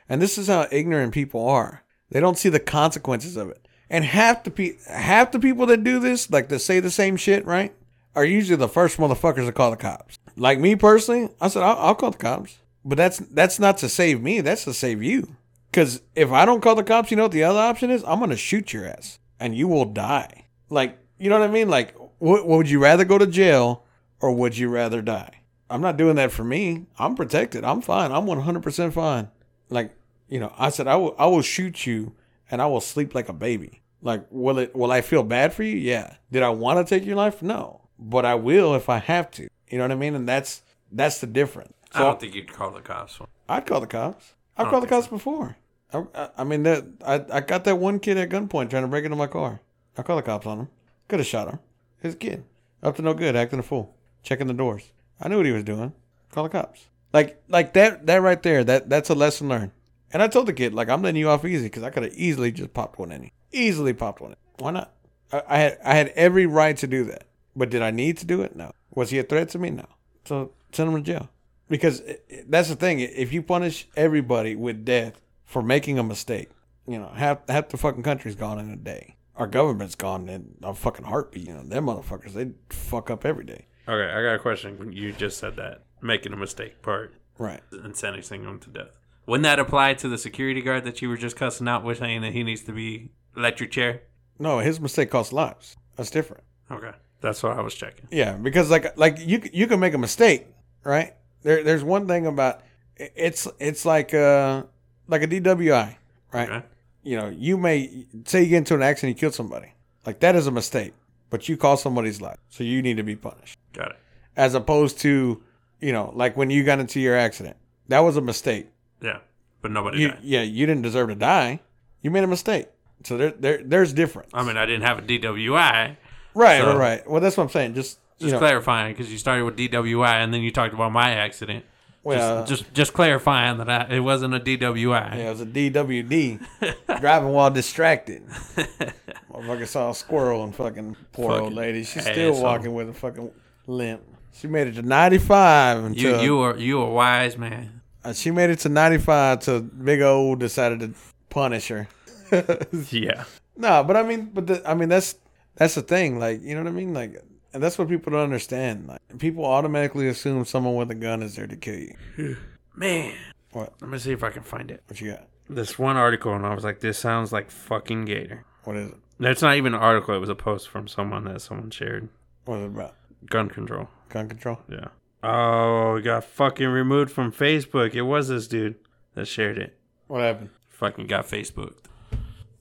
and this is how ignorant people are. They don't see the consequences of it. And half the pe- half the people that do this, like that say the same shit, right, are usually the first motherfuckers to call the cops. Like me personally, I said I'll, I'll call the cops, but that's that's not to save me. That's to save you. Because if I don't call the cops, you know what the other option is? I'm gonna shoot your ass, and you will die. Like you know what I mean? Like, what, would you rather go to jail or would you rather die? I'm not doing that for me. I'm protected. I'm fine. I'm 100% fine. Like, you know, I said I will I will shoot you and I will sleep like a baby. Like, will it will I feel bad for you? Yeah. Did I want to take your life? No. But I will if I have to. You know what I mean? And that's that's the difference. I don't think you'd call the cops. I'd call the cops. I've called the cops before. I, I, I mean that I, I got that one kid at gunpoint trying to break into my car. I called the cops on him. Could have shot him. His kid. Up to no good, acting a fool. Checking the doors. I knew what he was doing. Call the cops. Like like that that right there, that that's a lesson learned. And I told the kid, like, I'm letting you off easy because I could have easily just popped one in you. Easily popped one in. Why not? I, I had I had every right to do that. But did I need to do it? No. Was he a threat to me? No. So send him to jail. Because it- it- that's the thing. If you punish everybody with death for making a mistake, you know, half half the fucking country's gone in a day. Our government's gone in a fucking heartbeat. You know, them motherfuckers, they fuck up every day. Okay, I got a question. You just said that making a mistake part Right. and sentencing him to death. Wouldn't that apply to the security guard that you were just cussing out with saying that he needs to be electric chair? No, his mistake cost lives. That's different. Okay, that's what I was checking. Yeah, because like like you you can make a mistake, right? There there's one thing about it's it's like uh like a DWI, right? Okay. You know, you may say you get into an accident, you kill somebody, like that is a mistake, but you cost somebody's life, so you need to be punished. Got it. As opposed to, you know, like when you got into your accident, that was a mistake. Yeah, but nobody You, died. yeah, you didn't deserve to die. You made a mistake. So there, there there's difference. I mean, I didn't have a DWI. right, so- right, right. Well, that's what I'm saying. Just you Just know, clarifying because you started with DWI and then you talked about my accident. Well, just, just just clarifying that I, it wasn't a DWI. Yeah, it was a DWD. driving while distracted. Motherfucker saw a squirrel and fucking poor old lady. She's still asshole. walking with a fucking limp. She made it to 95 You until you were you a wise man. uh, she made it to 95 till Big O decided to punish her. Yeah. no, but I mean, but the, I mean that's that's the thing. Like you know what I mean? Like, and that's what people don't understand. Like people automatically assume someone with a gun is there to kill you. Man, What? let me see if I can find it. What you got? This one article, and I was like, this sounds like fucking Gator. What is it? No, it's not even an article. It was a post from someone that someone shared. What is it about? Gun control. Gun control? Yeah. Oh, it got fucking removed from Facebook. It was this dude that shared it. What happened? Fucking got Facebooked.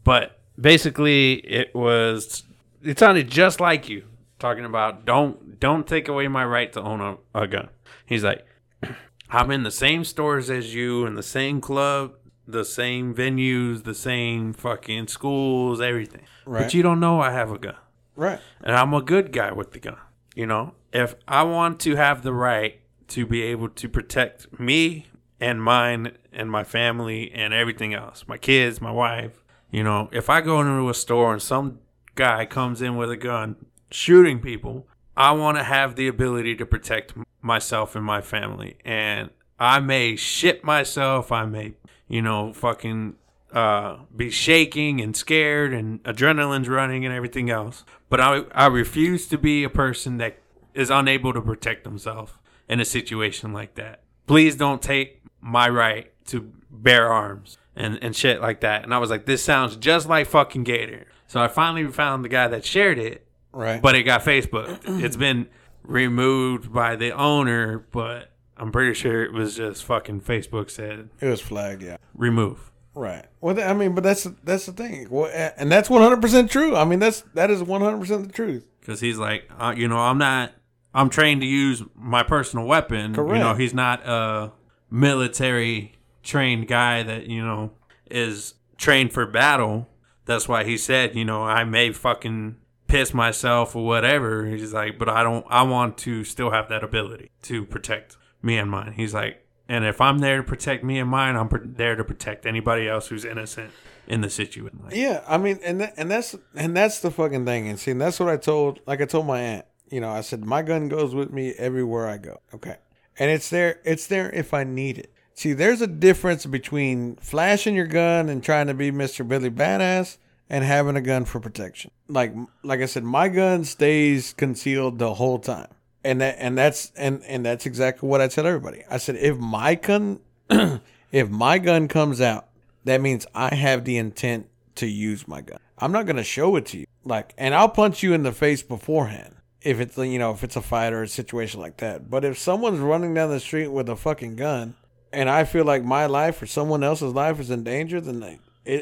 But basically, it was. It sounded just like you talking about don't don't take away my right to own a, a gun. He's like, I'm in the same stores as you, in the same club, the same venues, the same fucking schools, everything. Right. But you don't know I have a gun. Right. And I'm a good guy with the gun. You know, if I want to have the right to be able to protect me and mine and my family and everything else, my kids, my wife, you know, if I go into a store and some guy comes in with a gun shooting people, I want to have the ability to protect myself and my family. And I may shit myself, I may, you know, fucking uh, be shaking and scared and adrenaline's running and everything else. But I, I refuse to be a person that is unable to protect himself in a situation like that. Please don't take my right to bear arms and, and shit like that. And I was like, this sounds just like fucking Gator. So I finally found the guy that shared it, Right. but it got Facebook. it's been removed by the owner, but I'm pretty sure it was just fucking Facebook said it was flagged, yeah. remove. Right. Well, th- I mean, but that's that's the thing. Well, a- and that's one hundred percent true. I mean, that's that is one hundred percent the truth. because he's like, uh, you know, I'm not, I'm trained to use my personal weapon. You know, Correct. he's not a military trained guy that you know is trained for battle. That's why he said, you know, I may fucking piss myself or whatever. He's like, but I don't, I want to still have that ability to protect me and mine. He's like, and if I'm there to protect me and mine, I'm there to protect anybody else who's innocent in the situation. Like, Yeah, I mean, and and that's and that's the fucking thing. And see, and that's what I told, like I told my aunt. You know, I said my gun goes with me everywhere I go. Okay, and it's there. It's there if I need it. See, there's a difference between flashing your gun and trying to be Mr. Billy Badass and having a gun for protection. Like, like I said, my gun stays concealed the whole time, and that and that's and and that's exactly what I tell everybody. I said if my gun, if my gun comes out that means I have the intent to use my gun. I'm not gonna show it to you. Like, and I'll punch you in the face beforehand if it's you know if it's a fight or a situation like that. But if someone's running down the street with a fucking gun, and I feel like my life or someone else's life is in danger, then it,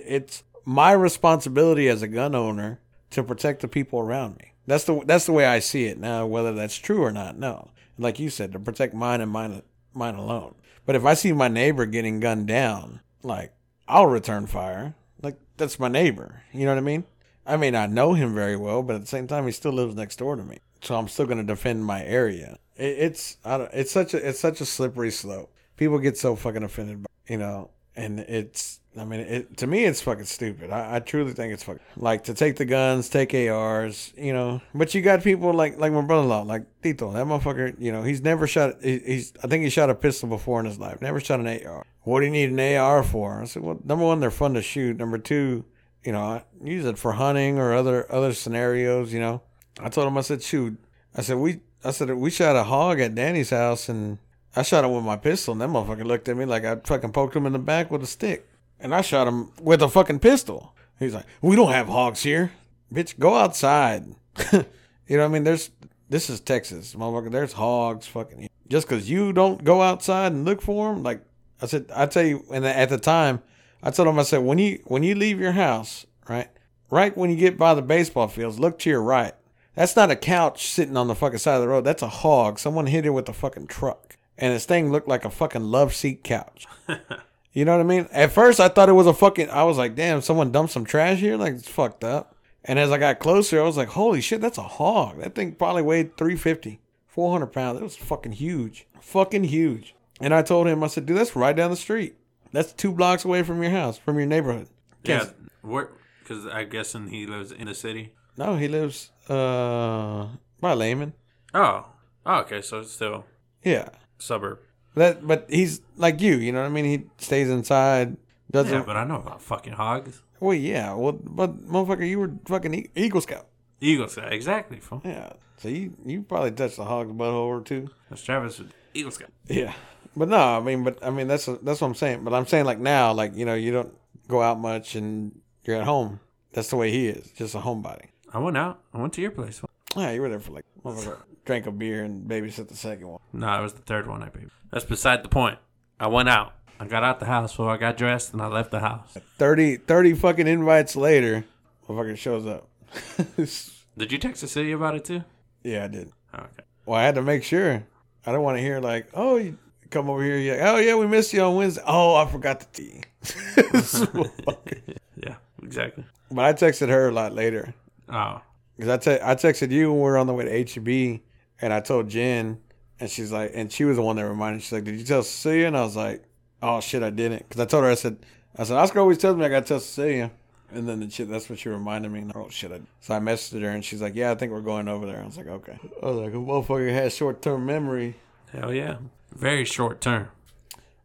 it's my responsibility as a gun owner to protect the people around me. That's the that's the way I see it now. Whether that's true or not, no. Like you said, to protect mine and mine mine alone. But if I see my neighbor getting gunned down, like I'll return fire. Like that's my neighbor. You know what I mean? I may not know him very well, but at the same time, he still lives next door to me. So I'm still gonna defend my area. It, it's I don't, it's such a it's such a slippery slope. People get so fucking offended, by, you know, and it's I mean, it to me, it's fucking stupid. I, I truly think it's fucking like to take the guns, take ARs, you know. But you got people like like my brother-in-law, like Tito. That motherfucker, you know, he's never shot. He, he's I think he shot a pistol before in his life. Never shot an AR. What do you need an AR for? I said, well, number one, they're fun to shoot. Number two, you know, I use it for hunting or other other scenarios. You know, I told him, I said, shoot. I said we. I said we shot a hog at Danny's house and I shot him with my pistol. And that motherfucker looked at me like I fucking poked him in the back with a stick. And I shot him with a fucking pistol. He's like, we don't have hogs here. Bitch, go outside. you know what I mean? There's, this is Texas, motherfucker. There's hogs fucking. Just because you don't go outside and look for them, like I said, I tell you, and at the time, I told him, I said, when you when you leave your house, right, right when you get by the baseball fields, look to your right. That's not a couch sitting on the fucking side of the road. That's a hog. Someone hit it with a fucking truck, and this thing looked like a fucking love seat couch. You know what I mean? At first, I thought it was a fucking. I was like, damn, someone dumped some trash here. Like it's fucked up. And as I got closer, I was like, holy shit, that's a hog. That thing probably weighed 350, 400 pounds. It was fucking huge, fucking huge. And I told him, I said, dude, that's right down the street. That's two blocks away from your house, from your neighborhood. Yeah, where? Because I guessing he lives in the city. No, he lives uh by Lehman. Oh, oh, okay. So it's still Yeah. suburb. That, but he's like you. You know what I mean? He stays inside. Doesn't. Yeah, but I know about fucking hogs. well, yeah. Well, but motherfucker, you were fucking e- Eagle Scout. Eagle Scout, exactly. Fool. Yeah. So you you probably touched the hog's butthole or two. That's Travis with Eagle Scout. Yeah. But no, I mean, but I mean that's that's what I'm saying. But I'm saying like now, like you know, you don't go out much and you're at home. That's the way he is, just a homebody. I went out. I went to your place. Yeah, you were there for like motherfucker, drank a beer and babysit the second one. No, it was the third one I paid. That's beside the point. I went out. I got out the house, so I got dressed and I left the house. 30, 30 fucking invites later, motherfucker shows up. Did you text the city about it too? yeah, I did. Oh, okay. Well, I had to make sure. I don't want to hear like, oh, you come over here. Yeah, oh yeah, we missed you on Wednesday. Oh, I forgot the tea. Yeah, exactly. but I texted her a lot later Oh, because I te- I texted you when we were on the way to HEB, and I told Jen, and she's like, and she was the one that reminded. Me. She's like, did you tell Cecilia? And I was like, oh shit, I didn't. Because I told her, I said, I said Oscar always tells me I got to tell Cecilia. And then the shit, that's what she reminded me. Oh shit! I, so I messaged her and she's like, "Yeah, I think we're going over there." I was like, "Okay." I was like, "A motherfucker has short term memory." hell yeah. Very short term.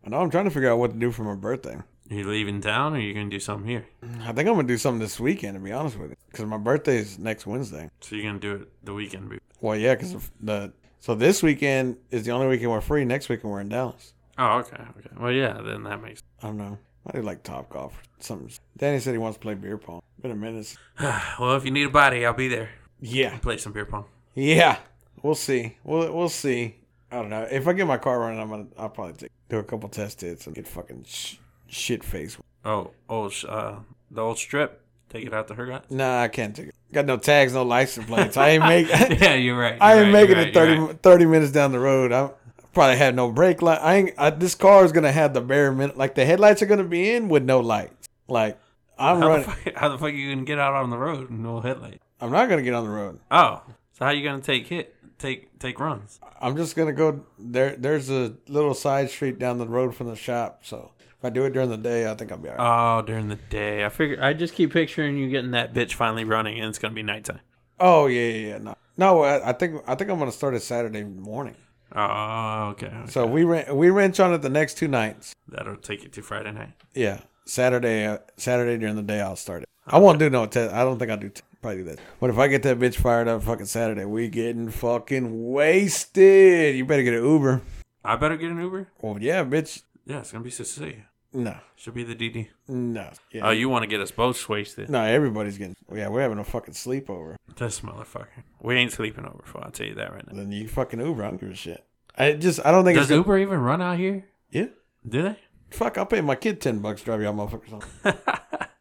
I know I'm trying to figure out what to do for my birthday. You leaving town or are you gonna do something here? I think I'm gonna do something this weekend, to be honest with you, because my birthday is next Wednesday. So you're gonna do it the weekend? be- Well, yeah, because the so this weekend is the only weekend we're free. Next weekend we're in Dallas. Oh, okay, okay. Well, yeah, then that makes. I don't know. I do like Top Golf. or Something. Danny said he wants to play beer pong. Been a minute. well, if you need a body, I'll be there. Yeah, Play some beer pong. yeah. We'll see. We'll we'll see. I don't know. If I get my car running, I'm gonna. I'll probably take, do a couple test hits and get fucking sh- shit face. Oh, old uh, the old strip. Take it out to her guy. Nah, I can't take it. Got no tags, no license plates. I ain't make. yeah, you're right. I you're ain't right, making you're it right, 30, right. 30 minutes down the road. I probably have no brake light. I ain't. I, this car is gonna have the bare minute. Like the headlights are gonna be in with no lights. Like I'm How the, running. fuck, how the fuck you gonna get out on the road with no headlight? I'm not gonna get on the road. Oh, so how you gonna take hit? Take take runs? I'm just gonna go there. There's a little side street down the road from the shop. So if I do it during the day, I think I'll be alright. Oh, during the day. I figure. I just keep picturing you getting that bitch finally running, and it's gonna be nighttime. oh yeah, yeah, yeah. No, no. I, I think I think I'm gonna start it Saturday morning. Oh, okay. okay. So we rent we wrench on it the next two nights. That'll take you to Friday night. Yeah, Saturday. Uh, Saturday during the day, I'll start it. I won't do no test. I don't think I'll do t- probably do that. But if I get that bitch fired up fucking Saturday, we getting fucking wasted. You better get an Uber. I better get an Uber. Well, yeah, bitch. Yeah, it's gonna be Cecilia. No, She'll be the DD. no. Yeah. Oh, you want to get us both wasted? no, everybody's getting. Yeah, we're having a fucking sleepover. This motherfucker. We ain't sleeping over. For I'll tell you that right now. Then you fucking Uber. I don't give a shit. I just I don't think Does it's gonna, Uber even run out here? yeah. Do they? Fuck, I'll pay my kid ten bucks to drive y'all motherfuckers on.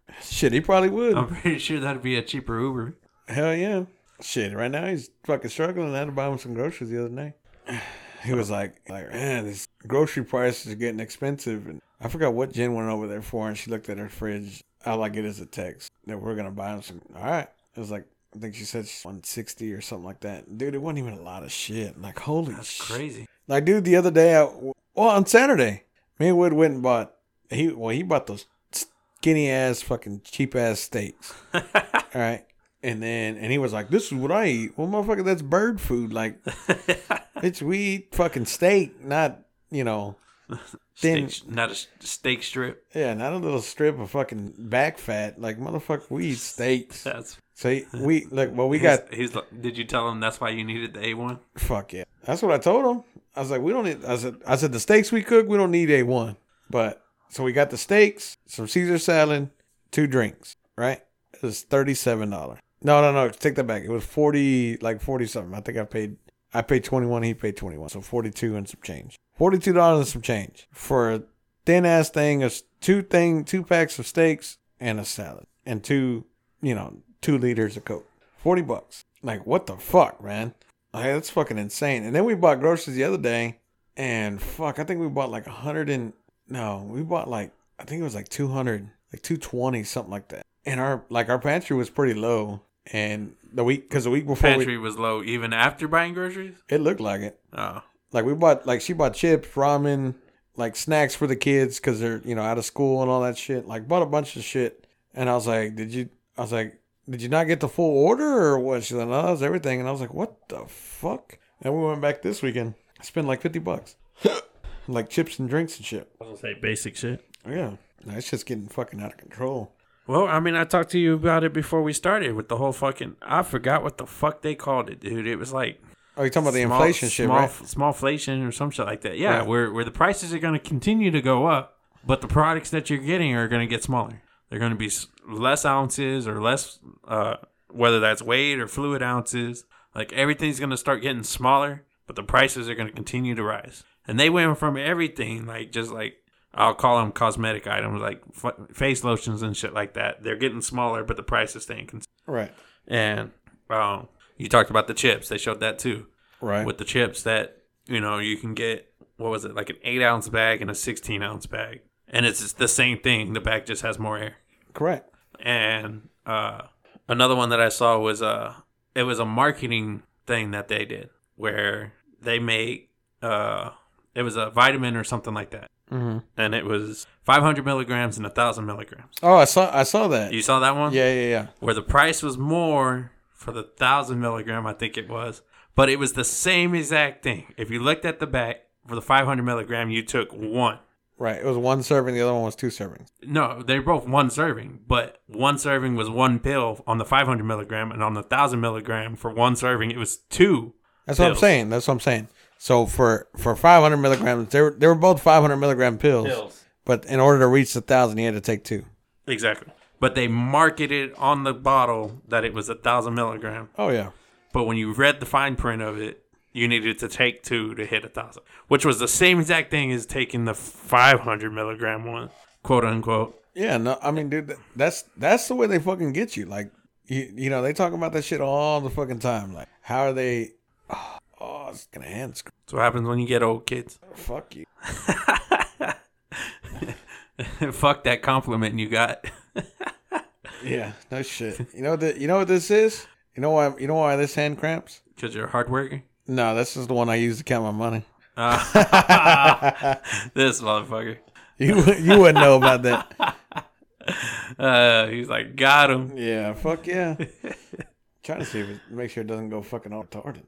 shit, he probably would. I'm pretty sure that'd be a cheaper Uber. Hell yeah. Shit, right now he's fucking struggling. I had to buy him some groceries the other night. He was like, like, man, these grocery prices are getting expensive. And I forgot what Jen went over there for, and she looked at her fridge. All I get is a text that we're gonna buy them some. All right, it was like I think she said she's 160 or something like that. Dude, it wasn't even a lot of shit. Like holy That's shit. crazy. Like, dude, the other day, I, well, on Saturday, me and Wood went and bought. He well, he bought those skinny ass, fucking cheap ass steaks. All right, and then and he was like, "This is what I eat." Well, motherfucker, that's bird food. Like, it's we eat fucking steak, not you know, Then- steak, not a steak strip. yeah, not a little strip of fucking back fat. Like, motherfucker, we eat steaks. That's So we like, well, we he's- got He's, like- Did you tell him that's why you needed the A one? Fuck yeah. That's what I told him. I was like, we don't need I said I said the steaks we cook, we don't need A one. But so we got the steaks, some Caesar salad, two drinks, right? It was thirty seven dollars. No, no, no, take that back. It was forty like forty something. I think I paid I paid twenty one, he paid twenty one. So forty two and some change. Forty two dollars and some change. For a thin ass thing of two thing two packs of steaks and a salad. And two, you know, two liters of Coke. Forty bucks. Like what the fuck, man? Like, that's fucking insane. And then we bought groceries the other day, and fuck, I think we bought like a hundred and no, we bought like I think it was like two hundred, like two twenty, something like that. And our like our pantry was pretty low, and the week because the week before Pantry was low even after buying groceries. it looked like it. Oh, Like we bought like she bought chips, ramen, like snacks for the kids because they're you know out of school and all that shit. Like bought a bunch of shit, and I was like, did you? I was like, did you not get the full order or what? She's like, no, that was everything. And I was like, what the fuck? And we went back this weekend. I spent like fifty bucks, like chips and drinks and shit. I was gonna say basic shit. Yeah, it's just getting fucking out of control. Well, I mean, I talked to you about it before we started with the whole fucking. I forgot what the fuck they called it, dude. It was like Oh, you talking about the small- inflation shit, small, right? Small inflation or some shit like that. Yeah, Right. where where the prices are going to continue to go up, but the products that you're getting are going to get smaller. They're going to be less ounces or less, uh, whether that's weight or fluid ounces. Like everything's going to start getting smaller, but the prices are going to continue to rise. And they went from everything like just like I'll call them cosmetic items like f- face lotions and shit like that. They're getting smaller, but the price is staying consistent. Right, And um, you talked about the chips. They showed that too right. with the chips that you know you can get what was it like an eight ounce bag and a 16 ounce bag and it's the same thing the bag just has more air Correct. and uh another one that i saw was uh it was a marketing thing that they did where they made uh it was a vitamin or something like that hmm and it was 500 milligrams and a thousand milligrams Oh, I saw, I saw that. you saw that one Yeah, yeah, yeah. where the price was more for the thousand milligram, I think it was, but it was the same exact thing. If you looked at the back for the 500 milligram, you took one. Right. It was one serving. The other one was two servings. No, they're both one serving, but one serving was one pill on the 500 milligram, and on the thousand milligram for one serving, it was two. That's what I'm saying. That's what I'm saying. So for for 500 milligrams, they were they were both 500 milligram pills. But in order to reach the thousand, you had to take two. Exactly. But they marketed on the bottle that it was a thousand milligram. Oh yeah. But when you read the fine print of it, you needed to take two to hit a thousand, which was the same exact thing as taking the 500 milligram one, quote unquote. Yeah. No, I mean, dude, that's that's the way they fucking get you. Like, you, you know, they talk about that shit all the fucking time. Like, how are they? Oh, oh it's gonna hand screw. That's what happens when you get old kids. Fuck you. Fuck that compliment you got. Yeah. No shit. You know that. You know what this is? You know why? You know why this hand cramps? Because you're hardworking. No, this is the one I use to count my money. Uh, this motherfucker. You you wouldn't know about that. Uh, he's like, got him. Yeah. Fuck yeah. Trying to see if it make sure it doesn't go fucking all retarded.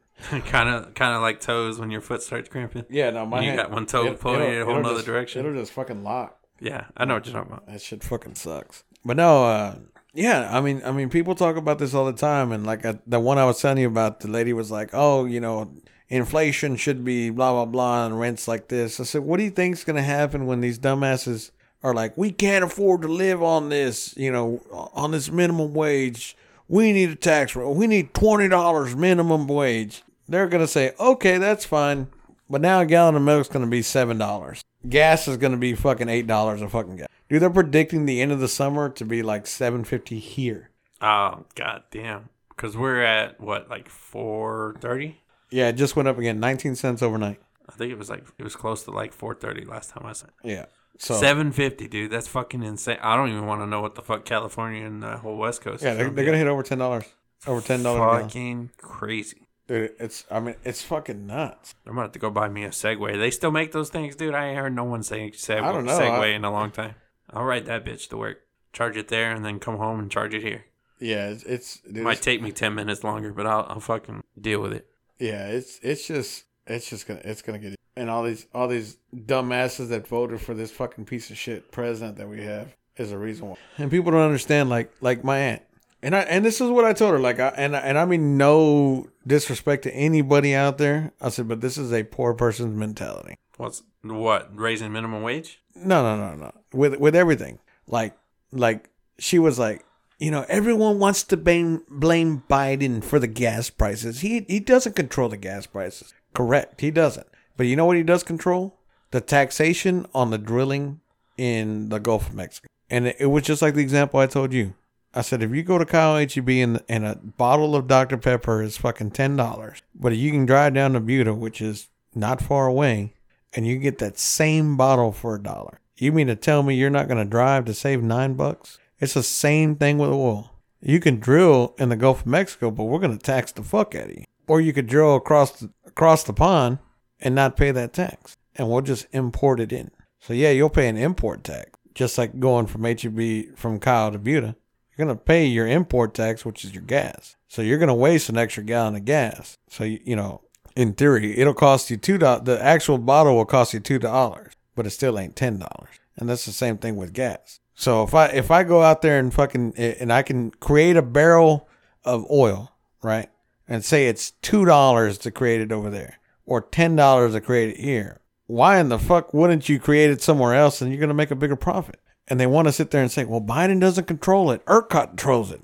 kind of, kind of like toes when your foot starts cramping. Yeah, no, my You hand, got one toe in a whole just- direction. It'll just fucking lock. Yeah, I know what you're talking about. That shit fucking sucks. But no, uh, yeah, I mean, I mean, people talk about this all the time, and like I, the one I was telling you about, the lady was like, "Oh, you know, inflation should be blah blah blah, and rents like this." I said, "What do you think's gonna happen when these dumbasses are like, we can't afford to live on this, you know, on this minimum wage? We need a tax rate. We need twenty dollars minimum wage." They're gonna say, "Okay, that's fine." But now a gallon of milk's gonna be seven dollars. Gas is gonna be fucking eight dollars a fucking gas. Dude, they're predicting the end of the summer to be like seven fifty here. Oh god damn. Because we're at what, like four thirty? Yeah, it just went up again, nineteen cents overnight. I think it was like it was close to like four thirty last time I saw. it. Yeah. So Seven fifty, dude. That's fucking insane. I don't even want to know what the fuck California and the whole West Coast. yeah, they're, they're gonna hit over ten dollars. Over ten dollars. fucking crazy. Dude, it's I mean it's fucking nuts. I'm gonna have to go buy me a Segway. They still make those things, dude. I ain't heard no one say Segway, I don't know. Segway I- in a long time. I'll ride that bitch to work, charge it there, and then come home and charge it here. Yeah, it's, it's dude, Might take me ten minutes longer, but I'll, I'll fucking deal with it. yeah, it's it's just it's just gonna it's gonna get and all these all these dumbasses that voted for this fucking piece of shit president that we have is a reason why. And people don't understand like like my aunt. And I and this is what I told her like I and I- and I mean no disrespect to anybody out there. I said but this is a poor person's mentality. What's what raising minimum wage? No, no, no, no. With with everything. Like like she was like, you know, everyone wants to blame blame Biden for the gas prices. He he doesn't control the gas prices. Correct. He doesn't. But you know what he does control? The taxation on the drilling in the Gulf of Mexico. And it was just like the example I told you. I said, if you go to Kyle HEB and, and a bottle of Dr. Pepper is fucking $10, but you can drive down to Buda, which is not far away, and you get that same bottle for a dollar. You mean to tell me you're not going to drive to save nine bucks? It's the same thing with oil. You can drill in the Gulf of Mexico, but we're going to tax the fuck out of you. Or you could drill across the, across the pond and not pay that tax, and we'll just import it in. So yeah, you'll pay an import tax, just like going from HEB from Kyle to Buda. You're gonna pay your import tax, which is your gas. So you're gonna waste an extra gallon of gas. So you, you know, in theory, it'll cost you two dollars. The actual bottle will cost you two dollars, but it still ain't ten dollars. And that's the same thing with gas. So if I if I go out there and fucking and I can create a barrel of oil, right, and say it's two dollars to create it over there, or ten dollars to create it here, why in the fuck wouldn't you create it somewhere else and you're gonna make a bigger profit? And they want to sit there and say, well, Biden doesn't control it. ERCOT controls it.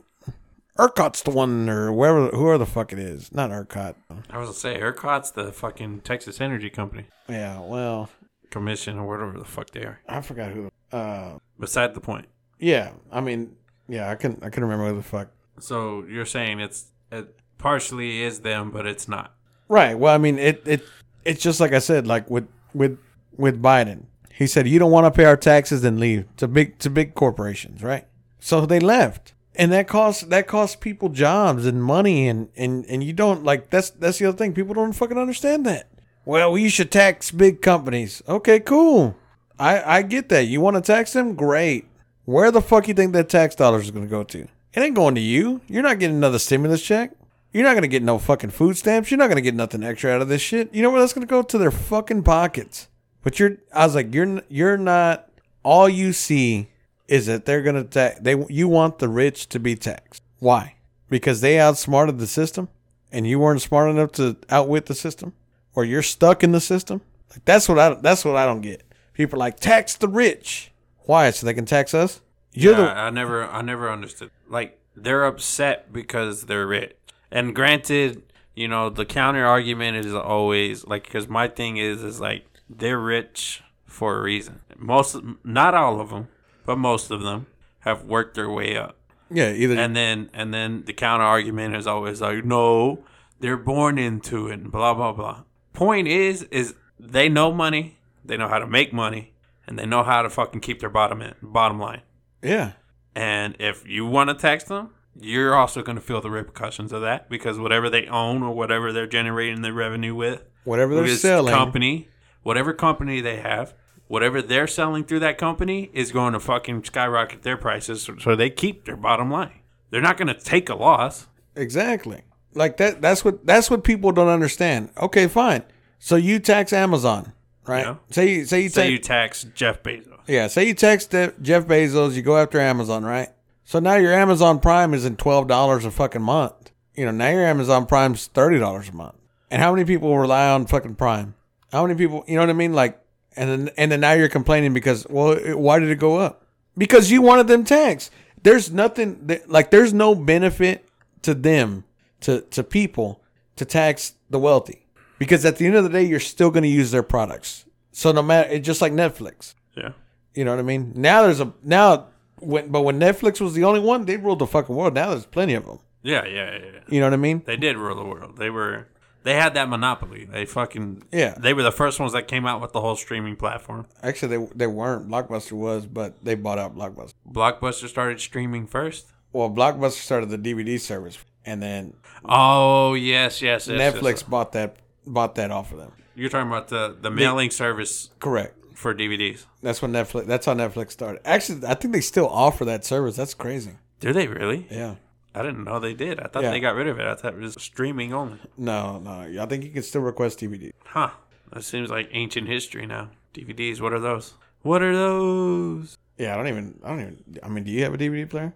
ERCOT's the one, or whoever, whoever the fuck it is. Not ERCOT. I was gonna say ERCOT's the fucking Texas Energy Company Yeah, well, Commission or whatever the fuck they are. I forgot who. Uh, Beside the point. yeah, I mean, yeah, I can I can remember who the fuck. So you're saying it's it partially is them, but it's not. Right. Well, I mean, it it it's just like I said, like with with with Biden. He said, "You don't want to pay our taxes, then leave to big to big corporations." Right. So they left, and that costs that costs people jobs and money, and and and you don't like that's that's the other thing. People don't fucking understand that. Well, we should tax big companies. Okay, cool. I I get that. You want to tax them? Great. Where the fuck you think that tax dollars is going to go to? It ain't going to you. You're not getting another stimulus check. You're not gonna get no fucking food stamps. You're not gonna get nothing extra out of this shit. You know where that's gonna go to their fucking pockets. But you're, I was like, you're, you're not. All you see is that they're gonna tax. They, you want the rich to be taxed. Why? Because they outsmarted the system, and you weren't smart enough to outwit the system, or you're stuck in the system. Like that's what I, that's what I don't get. People are like tax the rich. Why? So they can tax us. You're Yeah, the I never I never understood. Like they're upset because they're rich. And granted, you know, the counter argument is always like because my thing is is like they're rich for a reason. Most, not all of them, but most of them have worked their way up. yeah. Either And then and then the counter argument is always like, no, they're born into it, and blah blah blah. Point is, is they know money, they know how to make money, and they know how to fucking keep their bottom end, bottom line. yeah. And if you want to tax them, you're also going to feel the repercussions of that because whatever they own or whatever they're generating the revenue with, Whatever they're selling. company, whatever company they have, whatever they're selling through that company is going to fucking skyrocket their prices so, so they keep their bottom line. They're not going to take a loss. Exactly. Like that that's what that's what people don't understand. Okay, fine. So you tax Amazon, right? Yeah. Say you say you Say tax you tax Jeff Bezos. Yeah, say you tax uh, Jeff Bezos, you go after Amazon, right? So now your Amazon Prime is in twelve dollars a fucking month. You know, now your Amazon Prime's thirty dollars a month. And how many people rely on fucking Prime? How many people? You know what I mean? Like, and then and then now you're complaining because well, it- why did it go up? Because you wanted them taxed. There's nothing that, like there's no benefit to them to to people to tax the wealthy because at the end of the day you're still going to use their products. So no matter it's just like Netflix. Yeah. You know what I mean? Now there's a now when but when Netflix was the only one, they ruled the fucking world. Now there's plenty of them. Yeah, yeah, yeah. yeah. You know what I mean? They did rule the world. They were They had that monopoly. They fucking Yeah. They were the first ones that came out with the whole streaming platform. Actually, they they weren't. Blockbuster was, but they bought out Blockbuster. Blockbuster started streaming first. Well, Blockbuster started the DVD service, and then Oh yes, yes, yes. Netflix yes. bought that bought that off of them. You're talking about the the mailing service Correct. for DVDs. That's when Netflix. That's how Netflix started. Actually, I think they still offer that service. That's crazy. Do they really? Yeah. I didn't know they did. I thought Yeah. they got rid of it. I thought it was streaming only. No, no. I think you can still request DVD. Huh. That seems like ancient history now. DVDs, what are those? What are those? Yeah, I don't even. I don't even. I mean, do you have a DVD player?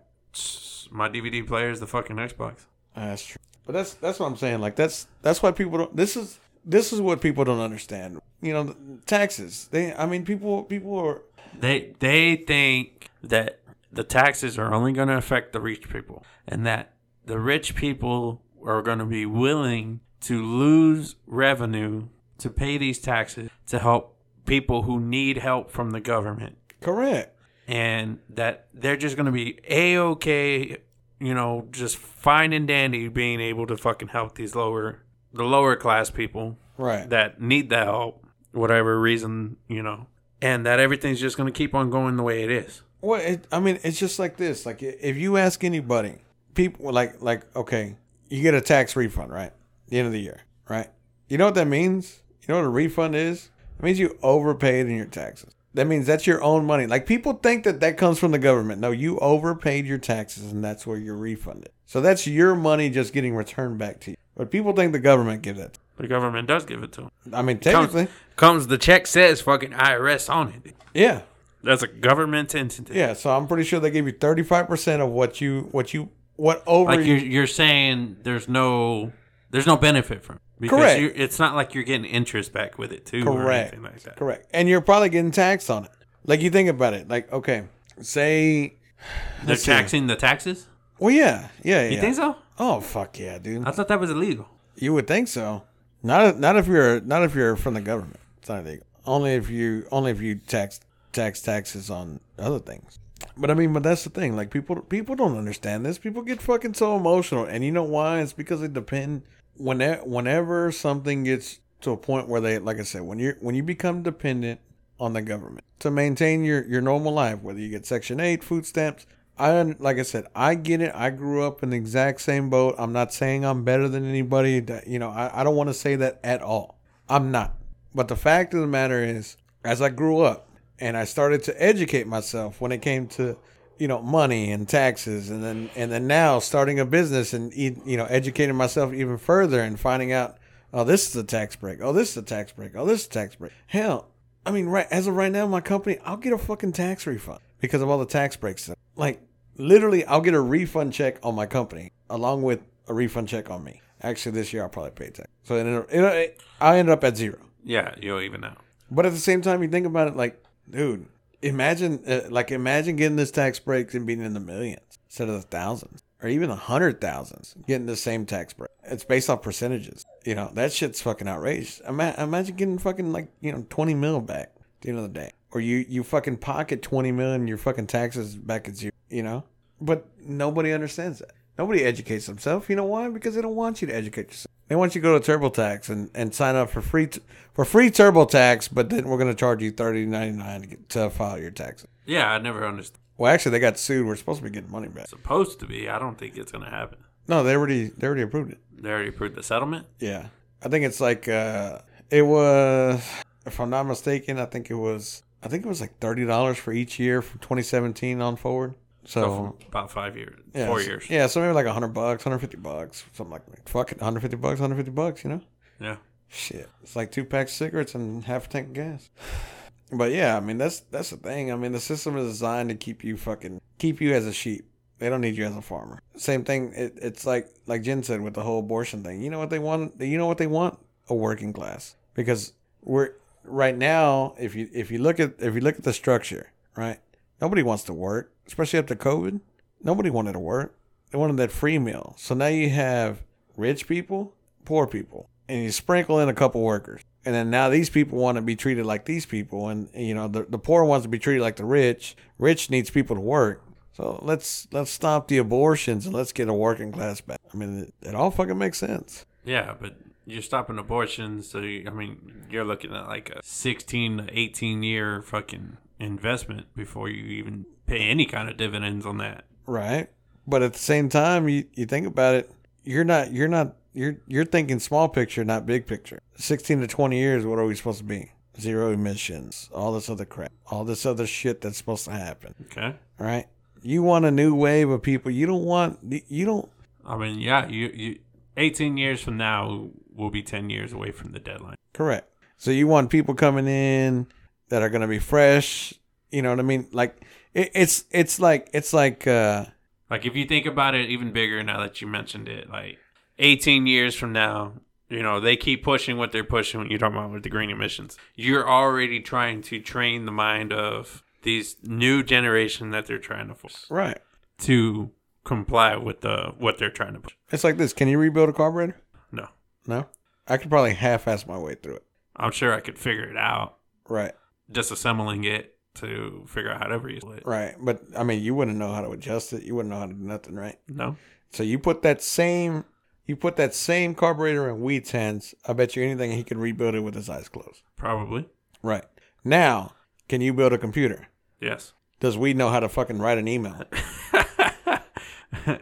My DVD player is the fucking Xbox. Uh, that's true. But that's that's what I'm saying. Like that's that's why people don't. This is this is what people don't understand. You know, taxes. They. I mean, people people are. They they think that the taxes are only going to affect the rich people, and that the rich people are going to be willing to lose revenue to pay these taxes to help people who need help from the government, Correct. and that they're just going to be a okay, you know, just fine and dandy being able to fucking help these lower the lower class people Right. that need the help, whatever reason, you know, and that everything's just going to keep on going the way it is. Well, it, I mean, it's just like this. Like, if you ask anybody, people like like okay, you get a tax refund, right? The end of the year, right? You know what that means? You know what a refund is? It means you overpaid in your taxes. That means that's your own money. Like people think that that comes from the government. No, you overpaid your taxes, and that's where you're refunded. So that's your money just getting returned back to you. But people think the government gives it. The government does give it to them. I mean, Comes, technically, comes the check says fucking IRS on it. yeah, That's a government entity. yeah. So I'm pretty sure they give you 35 percent of what you what you what over Like you're you're saying there's no there's no benefit from it. Because Correct. You're, it's not like you're getting interest back with it too or Correct. anything like that. Correct. And you're probably getting taxed on it. Like you think about it. Like, okay, say They're Let's see. taxing the taxes? Well yeah. Yeah, You yeah. think so? Oh fuck yeah, dude. I thought that was illegal. You would think so. Not not if you're not if you're from the government. It's not illegal. Only if you only if you tax tax taxes on other things. But I mean, but that's the thing. Like people people don't understand this. People get fucking so emotional, and you know why? It's because they depend. Whenever whenever something gets to a point where they, like I said, when you when you become dependent on the government to maintain your your normal life, whether you get Section Eight, food stamps. I like I said, I get it. I grew up in the exact same boat. I'm not saying I'm better than anybody. That you know, I, I don't want to say that at all. I'm not. But the fact of the matter is, as I grew up and I started to educate myself when it came to, you know, money and taxes, and then and then now starting a business and you know educating myself even further and finding out, oh, this is a tax break. Oh, this is a tax break. Oh, this is a tax break. Hell, I mean, right as of right now, my company, I'll get a fucking tax refund because of all the tax breaks. Like literally, I'll get a refund check on my company along with a refund check on me. Actually, this year I'll probably pay tax, so it, it, it, I ended up at zero. Yeah, you'll even out. But at the same time, you think about it, like, dude, imagine, uh, like, imagine getting this tax break and being in the millions instead of the thousands or even the hundred thousands, getting the same tax break. It's based off percentages. You know, that shit's fucking outrageous. Ima- imagine getting fucking like you know twenty mil back at the end of the day, or you you fucking pocket twenty million, your fucking taxes back at zero. You know, but nobody understands that. Nobody educates themselves. You know why? Because they don't want you to educate yourself. They want you to go to TurboTax and, and sign up for free t- for free TurboTax, but then we're going to charge you thirty ninety nine to, get- to file your taxes. Yeah, I never understood. Well, actually, they got sued. We're supposed to be getting money back. Supposed to be. I don't think it's gonna happen. No, they already they already approved it. They already approved the settlement. Yeah, I think it's like uh, it was. If I'm not mistaken, I think it was. I think it was like thirty dollars for each year from 2017 on forward. So about five years, yeah, four so- years. Yeah, so maybe like hundred bucks, hundred fifty bucks, something like that. Fuck it, hundred fifty bucks, hundred fifty bucks. You know. Yeah. Shit, it's like two packs of cigarettes and half a tank of gas. But yeah, I mean that's that's the thing. I mean the system is designed to keep you fucking keep you as a sheep. They don't need you as a farmer. Same thing. It, it's like like Jen said with the whole abortion thing. You know what they want? You know what they want? A working class. Because we're right now. If you if you look at if you look at the structure, right? Nobody wants to work, especially after COVID. Nobody wanted to work. They wanted that free meal. So now you have rich people, poor people, and you sprinkle in a couple workers. And then now these people want to be treated like these people, and you know the the poor wants to be treated like the rich. Rich needs people to work. So let's let's stop the abortions and let's get a working class back. I mean, it, it all fucking makes sense. Yeah, but you're stopping abortions, so you, I mean, you're looking at like a 16 to 18 year fucking investment before you even pay any kind of dividends on that. Right. But at the same time, you, you think about it, you're not you're not you're you're thinking small picture, not big picture. Sixteen to twenty years, what are we supposed to be? Zero emissions, all this other crap, all this other shit that's supposed to happen. Okay. Right? You want a new wave of people. You don't want you don't I mean, yeah, you, you 18 years from now, we'll be 10 years away from the deadline. correct. So you want people coming in that are gonna be fresh. You know what I mean? Like it, it's it's like it's like uh Like, if you think about it even bigger now that you mentioned it, like 18 years from now, you know, they keep pushing what they're pushing when you're talking about with the green emissions. You're already trying to train the mind of these new generation that they're trying to force right. to comply with the what they're trying to push. It's like this. Can you rebuild a carburetor? No. No. I could probably half-ass my way through it. I'm sure I could figure it out. Right. Disassembling it to figure out how to reuse it. Right. But I mean, you wouldn't know how to adjust it. You wouldn't know how to do nothing, right? No. So you put that same you put that same carburetor in Weed's hands. I bet you anything he could rebuild it with his eyes closed. Probably. Right. Now, can you build a computer? Yes. Does Weed know how to fucking write an email?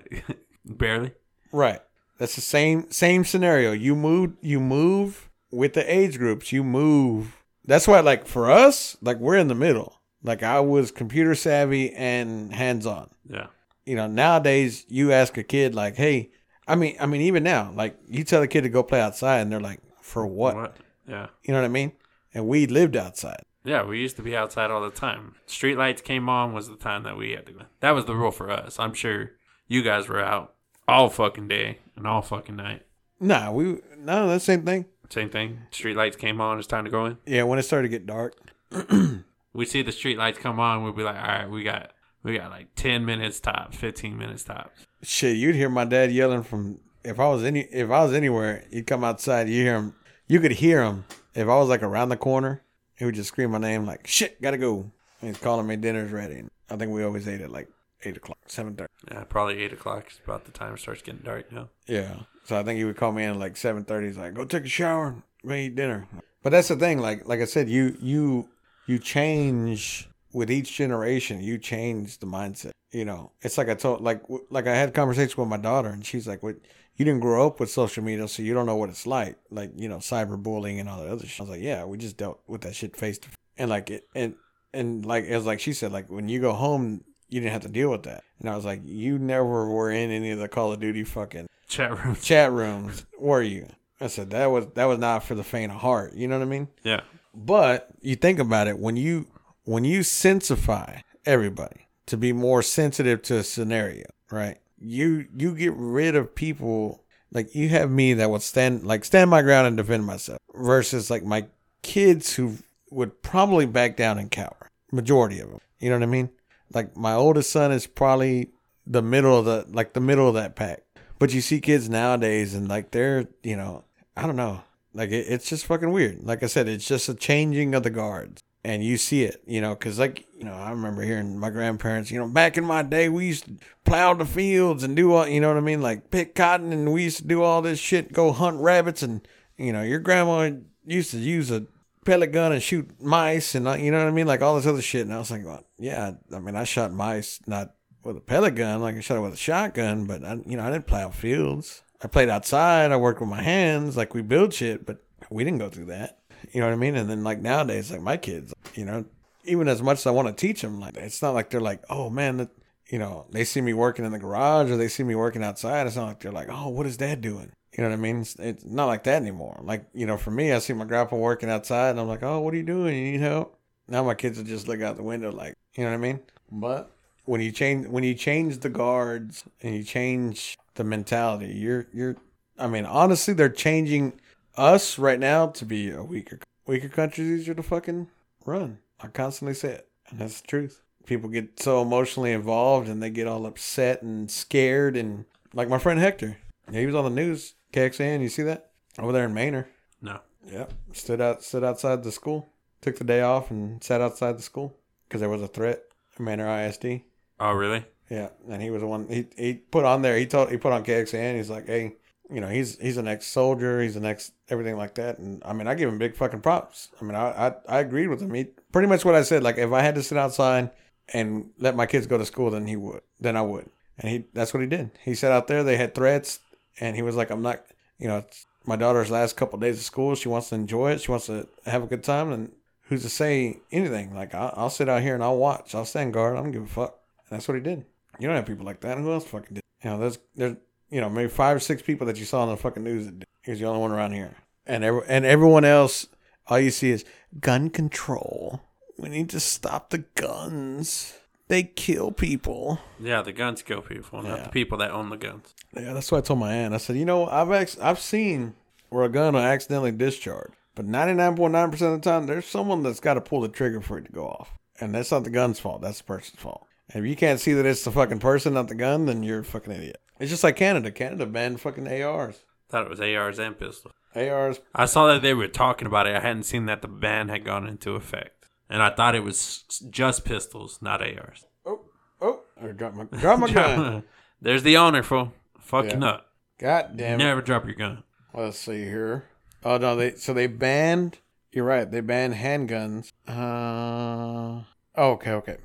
Barely. Right. That's the same same scenario. You move you move with the age groups. You move. That's why like for us, like we're in the middle. Like I was computer savvy and hands on. Yeah. you know, nowadays you ask a kid like, "Hey," I mean, I mean, even now, like you tell a kid to go play outside, and they're like, "For what?" Yeah. You know what I mean? And we lived outside. Yeah, we used to be outside all the time. Street lights came on was the time that we had to go. That was the rule for us. I'm sure you guys were out all fucking day and all fucking night. Nah, we no, that's the same thing. Same thing. Street lights came on. It's time to go in. Yeah, when it started to get dark. We see the street lights come on. We'll be like, all right, we got we got like ten minutes tops, fifteen minutes tops. Shit, you'd hear my dad yelling from if I was any if I was anywhere, he'd come outside. You hear him. You could hear him if I was like around the corner. He would just scream my name like "shit, gotta go." And he's calling me dinner's ready. I think we always ate at like eight o'clock, seven thirty. Yeah, probably eight o'clock is about the time it starts getting dark now. Yeah. So I think he would call me in like seven thirty. He's like, "Go take a shower, go eat dinner." But that's the thing. Like, like I said, you you you change with each generation. You change the mindset. You know, it's like I told, like like I had conversations with my daughter, and she's like, "What? You didn't grow up with social media, so you don't know what it's like. Like, you know, cyberbullying and all that other shit." I was like, "Yeah, we just dealt with that shit face to face." And like it, and and like it was like she said, like when you go home, you didn't have to deal with that. And I was like, "You never were in any of the Call of Duty fucking." Chat rooms chat rooms were you i said that was that was not for the faint of heart you know what i mean Yeah. But you think about it when you when you sensify everybody to be more sensitive to a scenario right? You you get rid of people like you have me that would stand like stand my ground and defend myself versus like my kids who would probably back down and cower majority of them you know what i mean? Like my oldest son is probably the middle of the like the middle of that pack. But you see kids nowadays and like they're, you know, I don't know. Like it, it's just fucking weird. Like I said, it's just a changing of the guards. And you see it, you know, because like, you know, I remember hearing my grandparents, you know, back in my day, we used to plow the fields and do all, you know what I mean? Like pick cotton and we used to do all this shit, go hunt rabbits. And, you know, your grandma used to use a pellet gun and shoot mice and, uh, you know what I mean? Like all this other shit. And I was like, well, yeah, I mean, I shot mice, not with a pellet gun, like I shot it with a shotgun, but I, you know, I didn't plow fields. I played outside. I worked with my hands, like we build shit, but we didn't go through that. You know what I mean? And then like nowadays, like my kids, you know, even as much as I want to teach them, like it's not like they're like, oh man, that, you know, they see me working in the garage or they see me working outside. It's not like they're like, oh, what is dad doing? You know what I mean? It's, not like that anymore. Like you know, for me, I see my grandpa working outside, and I'm like, oh, what are you doing? You need help? Now my kids will just look out the window, like, you know what I mean? But when you change when you change the guards and you change the mentality, you're you're I mean, honestly, they're changing us right now to be a weaker weaker country is easier to fucking run. I constantly say it. And that's the truth. People get so emotionally involved and they get all upset and scared and like my friend Hector. He was on the news, KXAN, you see that? Over there in Manor. No. Yep. Stood out stood outside the school. Took the day off and sat outside the school because there was a threat. Manor ISD. Oh, really? Yeah, and he was the one he he put on there. He told he put on KXAN. He's like, "Hey, you know, he's he's an ex soldier, he's an ex everything like that, and I mean, I give him big fucking props. I mean, I I, I agreed with him. He pretty much what I said. Like, if I had to sit outside and let my kids go to school, then he would, then I would, and he that's what he did. He sat out there. They had threats, and he was like, I'm not, you know, it's my daughter's last couple of days of school. She wants to enjoy it. She wants to have a good time, and who's to say anything? Like, I'll, I'll sit out here and I'll watch. I'll stand guard. I don't give a fuck. And that's what he did. You don't have people like that. Who else fucking did? You know, there's there's you know maybe five or six people that you saw on the fucking news. That did. He's the only one around here, and every, and everyone else, all you see is gun control. We need to stop the guns. They kill people. Yeah, the guns kill people, not Yeah. the people that own the guns. Yeah, that's what I told my aunt. I said, you know, I've ex- I've seen where a gun will accidentally discharge, but ninety nine point nine percent of the time, there's someone that's got to pull the trigger for it to go off, and that's not the gun's fault. That's the person's fault. If you can't see that it's the fucking person, not the gun, then you're a fucking idiot. It's just like Canada. Canada banned fucking ARs. Thought it was ARs and pistols. ARs. I saw that they were talking about it. I hadn't seen that the ban had gone into effect, and I thought it was just pistols, not ARs. Oh, oh! I dropped my drop my gun. There's the owner, fool. Fucking Yeah. up. God damn it! Never drop your gun. Let's see here. Oh no, they so they banned. You're right. They banned handguns. Uh. oh, okay, okay.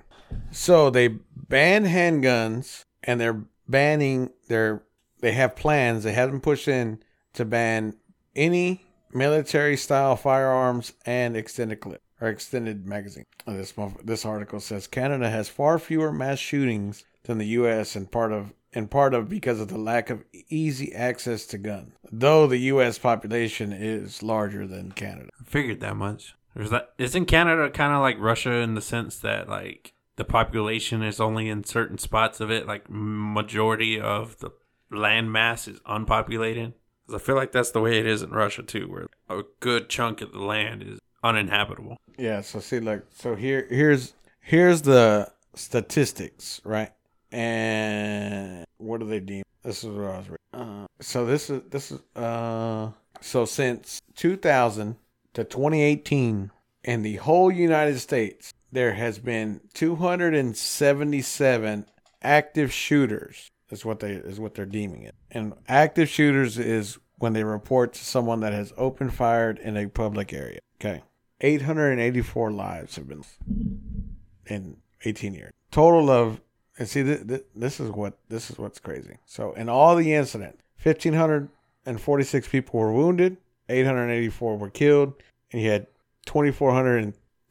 So they ban handguns, and they're banning. They're they have plans. They haven't pushed in to ban any military style firearms and extended clip or extended magazine. This this article says Canada has far fewer mass shootings than the U.S. and part of in part of because of the lack of easy access to guns. Though the U.S. population is larger than Canada. I figured that much. There's that. Isn't Canada kind of like Russia in the sense that like the population is only in certain spots of it, like majority of the land mass is unpopulated. 'Cause I feel like that's the way it is in Russia too, where a good chunk of the land is uninhabitable. Yeah, so see like so here here's here's the statistics, right? And what do they deem? This is what I was reading. Uh, so this is this is uh so since 2000 to 2018 in the whole United States there has been 277 active shooters is what they is what they're deeming it. And active shooters is when they report to someone that has open fired in a public area. Okay. 884 lives have been in 18 years. Total of and see th- th- this is what this is what's crazy. So in all the incidents, 1546 people were wounded, 884 were killed, and you had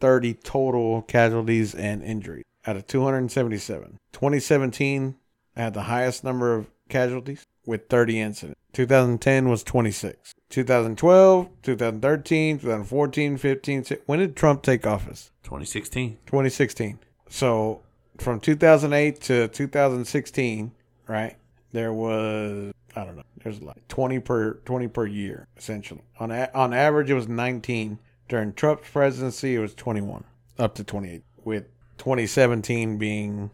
2430 total casualties and injuries out of 277. 2017 had the highest number of casualties with 30 incidents. 2010 was 26. 2012, 2013, 2014, 15. When did Trump take office? 2016. 2016. So from 2008 to 2016, right? There was I don't know. There's like 20 per 20 per year essentially. On a, on average, it was 19. During Trump's presidency, it was 21 up to 28. With 2017 being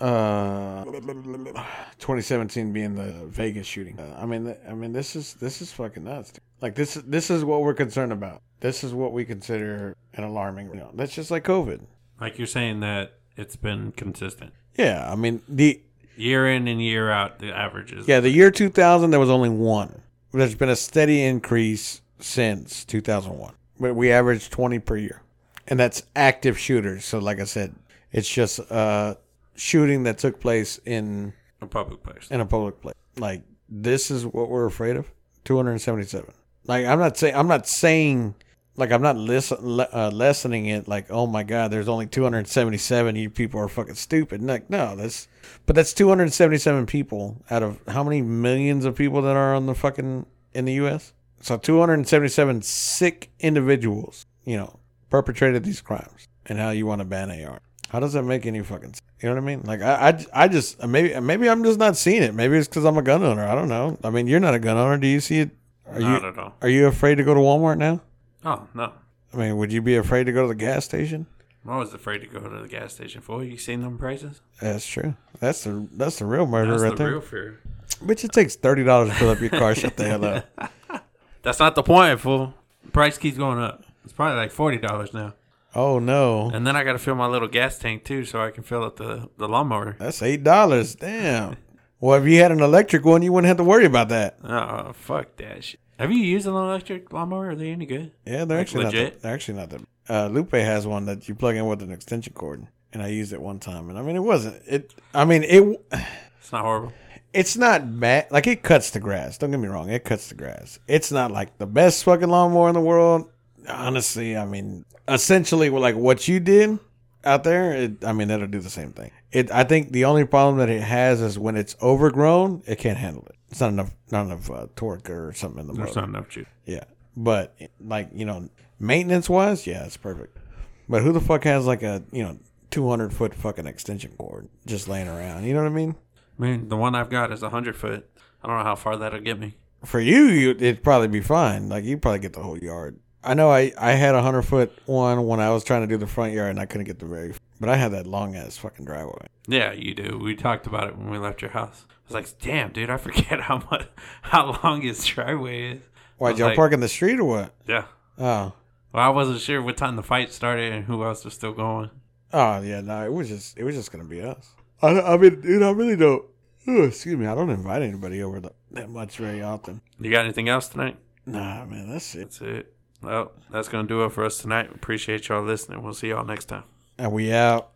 uh 2017 being the Vegas shooting. Uh, I mean, I mean, this is this is fucking nuts. dude. Like this this is what we're concerned about. This is what we consider an alarming. You know, that's just like COVID. Like you're saying that it's been consistent. Yeah, I mean the Year in and year out, the averages. yeah the year 2000 there was only one. There's been a steady increase since 2001, but we average 20 per year, and that's active shooters. So like I said, it's just a shooting that took place in A public place. in a public place. Like this is what we're afraid of. 277. Like I'm not saying I'm not saying like I'm not listen, le- uh, lessening it. Like oh my god, there's only 277. You people are fucking stupid. Like no, that's but that's 277 people out of how many millions of people that are on the fucking in the U.S. So 277 sick individuals, you know, perpetrated these crimes, and how you want to ban AR. How does that make any fucking sense? You know what I mean? Like I, I, I just maybe maybe I'm just not seeing it. Maybe it's because I'm a gun owner. I don't know. I mean, you're not a gun owner. Do you see it? Are Not you at all. are you afraid to go to Walmart now? Oh no. I mean, would you be afraid to go to the gas station? I'm always afraid to go to the gas station for. You seen them prices? That's true. That's the that's the real murder That's right the there. real fear. Bitch, it takes thirty dollars to fill up your car. Shut the hell up. That's not the point, fool. The price keeps going up. It's probably like forty dollars now. Oh no, And then I got to fill my little gas tank too, so I can fill up the the lawnmower. that's eight dollars. Damn. Well, if you had an electric one, you wouldn't have to worry about that. Oh, fuck that shit. Have you used an electric lawnmower? Are they any good? Yeah, they're Like actually not. legit? That, they're actually not that. Uh, Lupe has one that you plug in with an extension cord, and I used it one time, and I mean, it wasn't. It. I mean, it. It's not horrible. It's not bad. Like it cuts the grass. Don't get me wrong. It cuts the grass. It's not like the best fucking lawnmower in the world. Honestly, I mean, essentially, like what you did out there, it, I mean, that'll do the same thing. It. I think the only problem that it has is when it's overgrown, it can't handle it. It's not enough, not enough uh, torque or something in the There's motor. not enough juice. Yeah, but like you know, maintenance wise, yeah, it's perfect. But who the fuck has like a you know two hundred foot fucking extension cord just laying around? You know what I mean? Mean, the one I've got is a 100 foot. I don't know how far that'll get me. For you, you it'd probably be fine. Like you probably get the whole yard. I know I I had a hundred foot one when I was trying to do the front yard and I couldn't get the very. But I had that long ass fucking driveway. Yeah, you do. We talked about it when we left your house. I was like, damn, dude, I forget how much, how long his driveway is. Why y'all like- park in the street or what? Yeah. Oh, Well, I wasn't sure what time the fight started and who else was still going. oh yeah, no, it was just it was just gonna be us. I, I mean, dude, I really don't. Oh, excuse me, I don't invite anybody over that, that much very often. You got anything else tonight? Nah, man, that's it. That's it. Well, that's going to do it for us tonight. Appreciate y'all listening. We'll see y'all next time. And we out.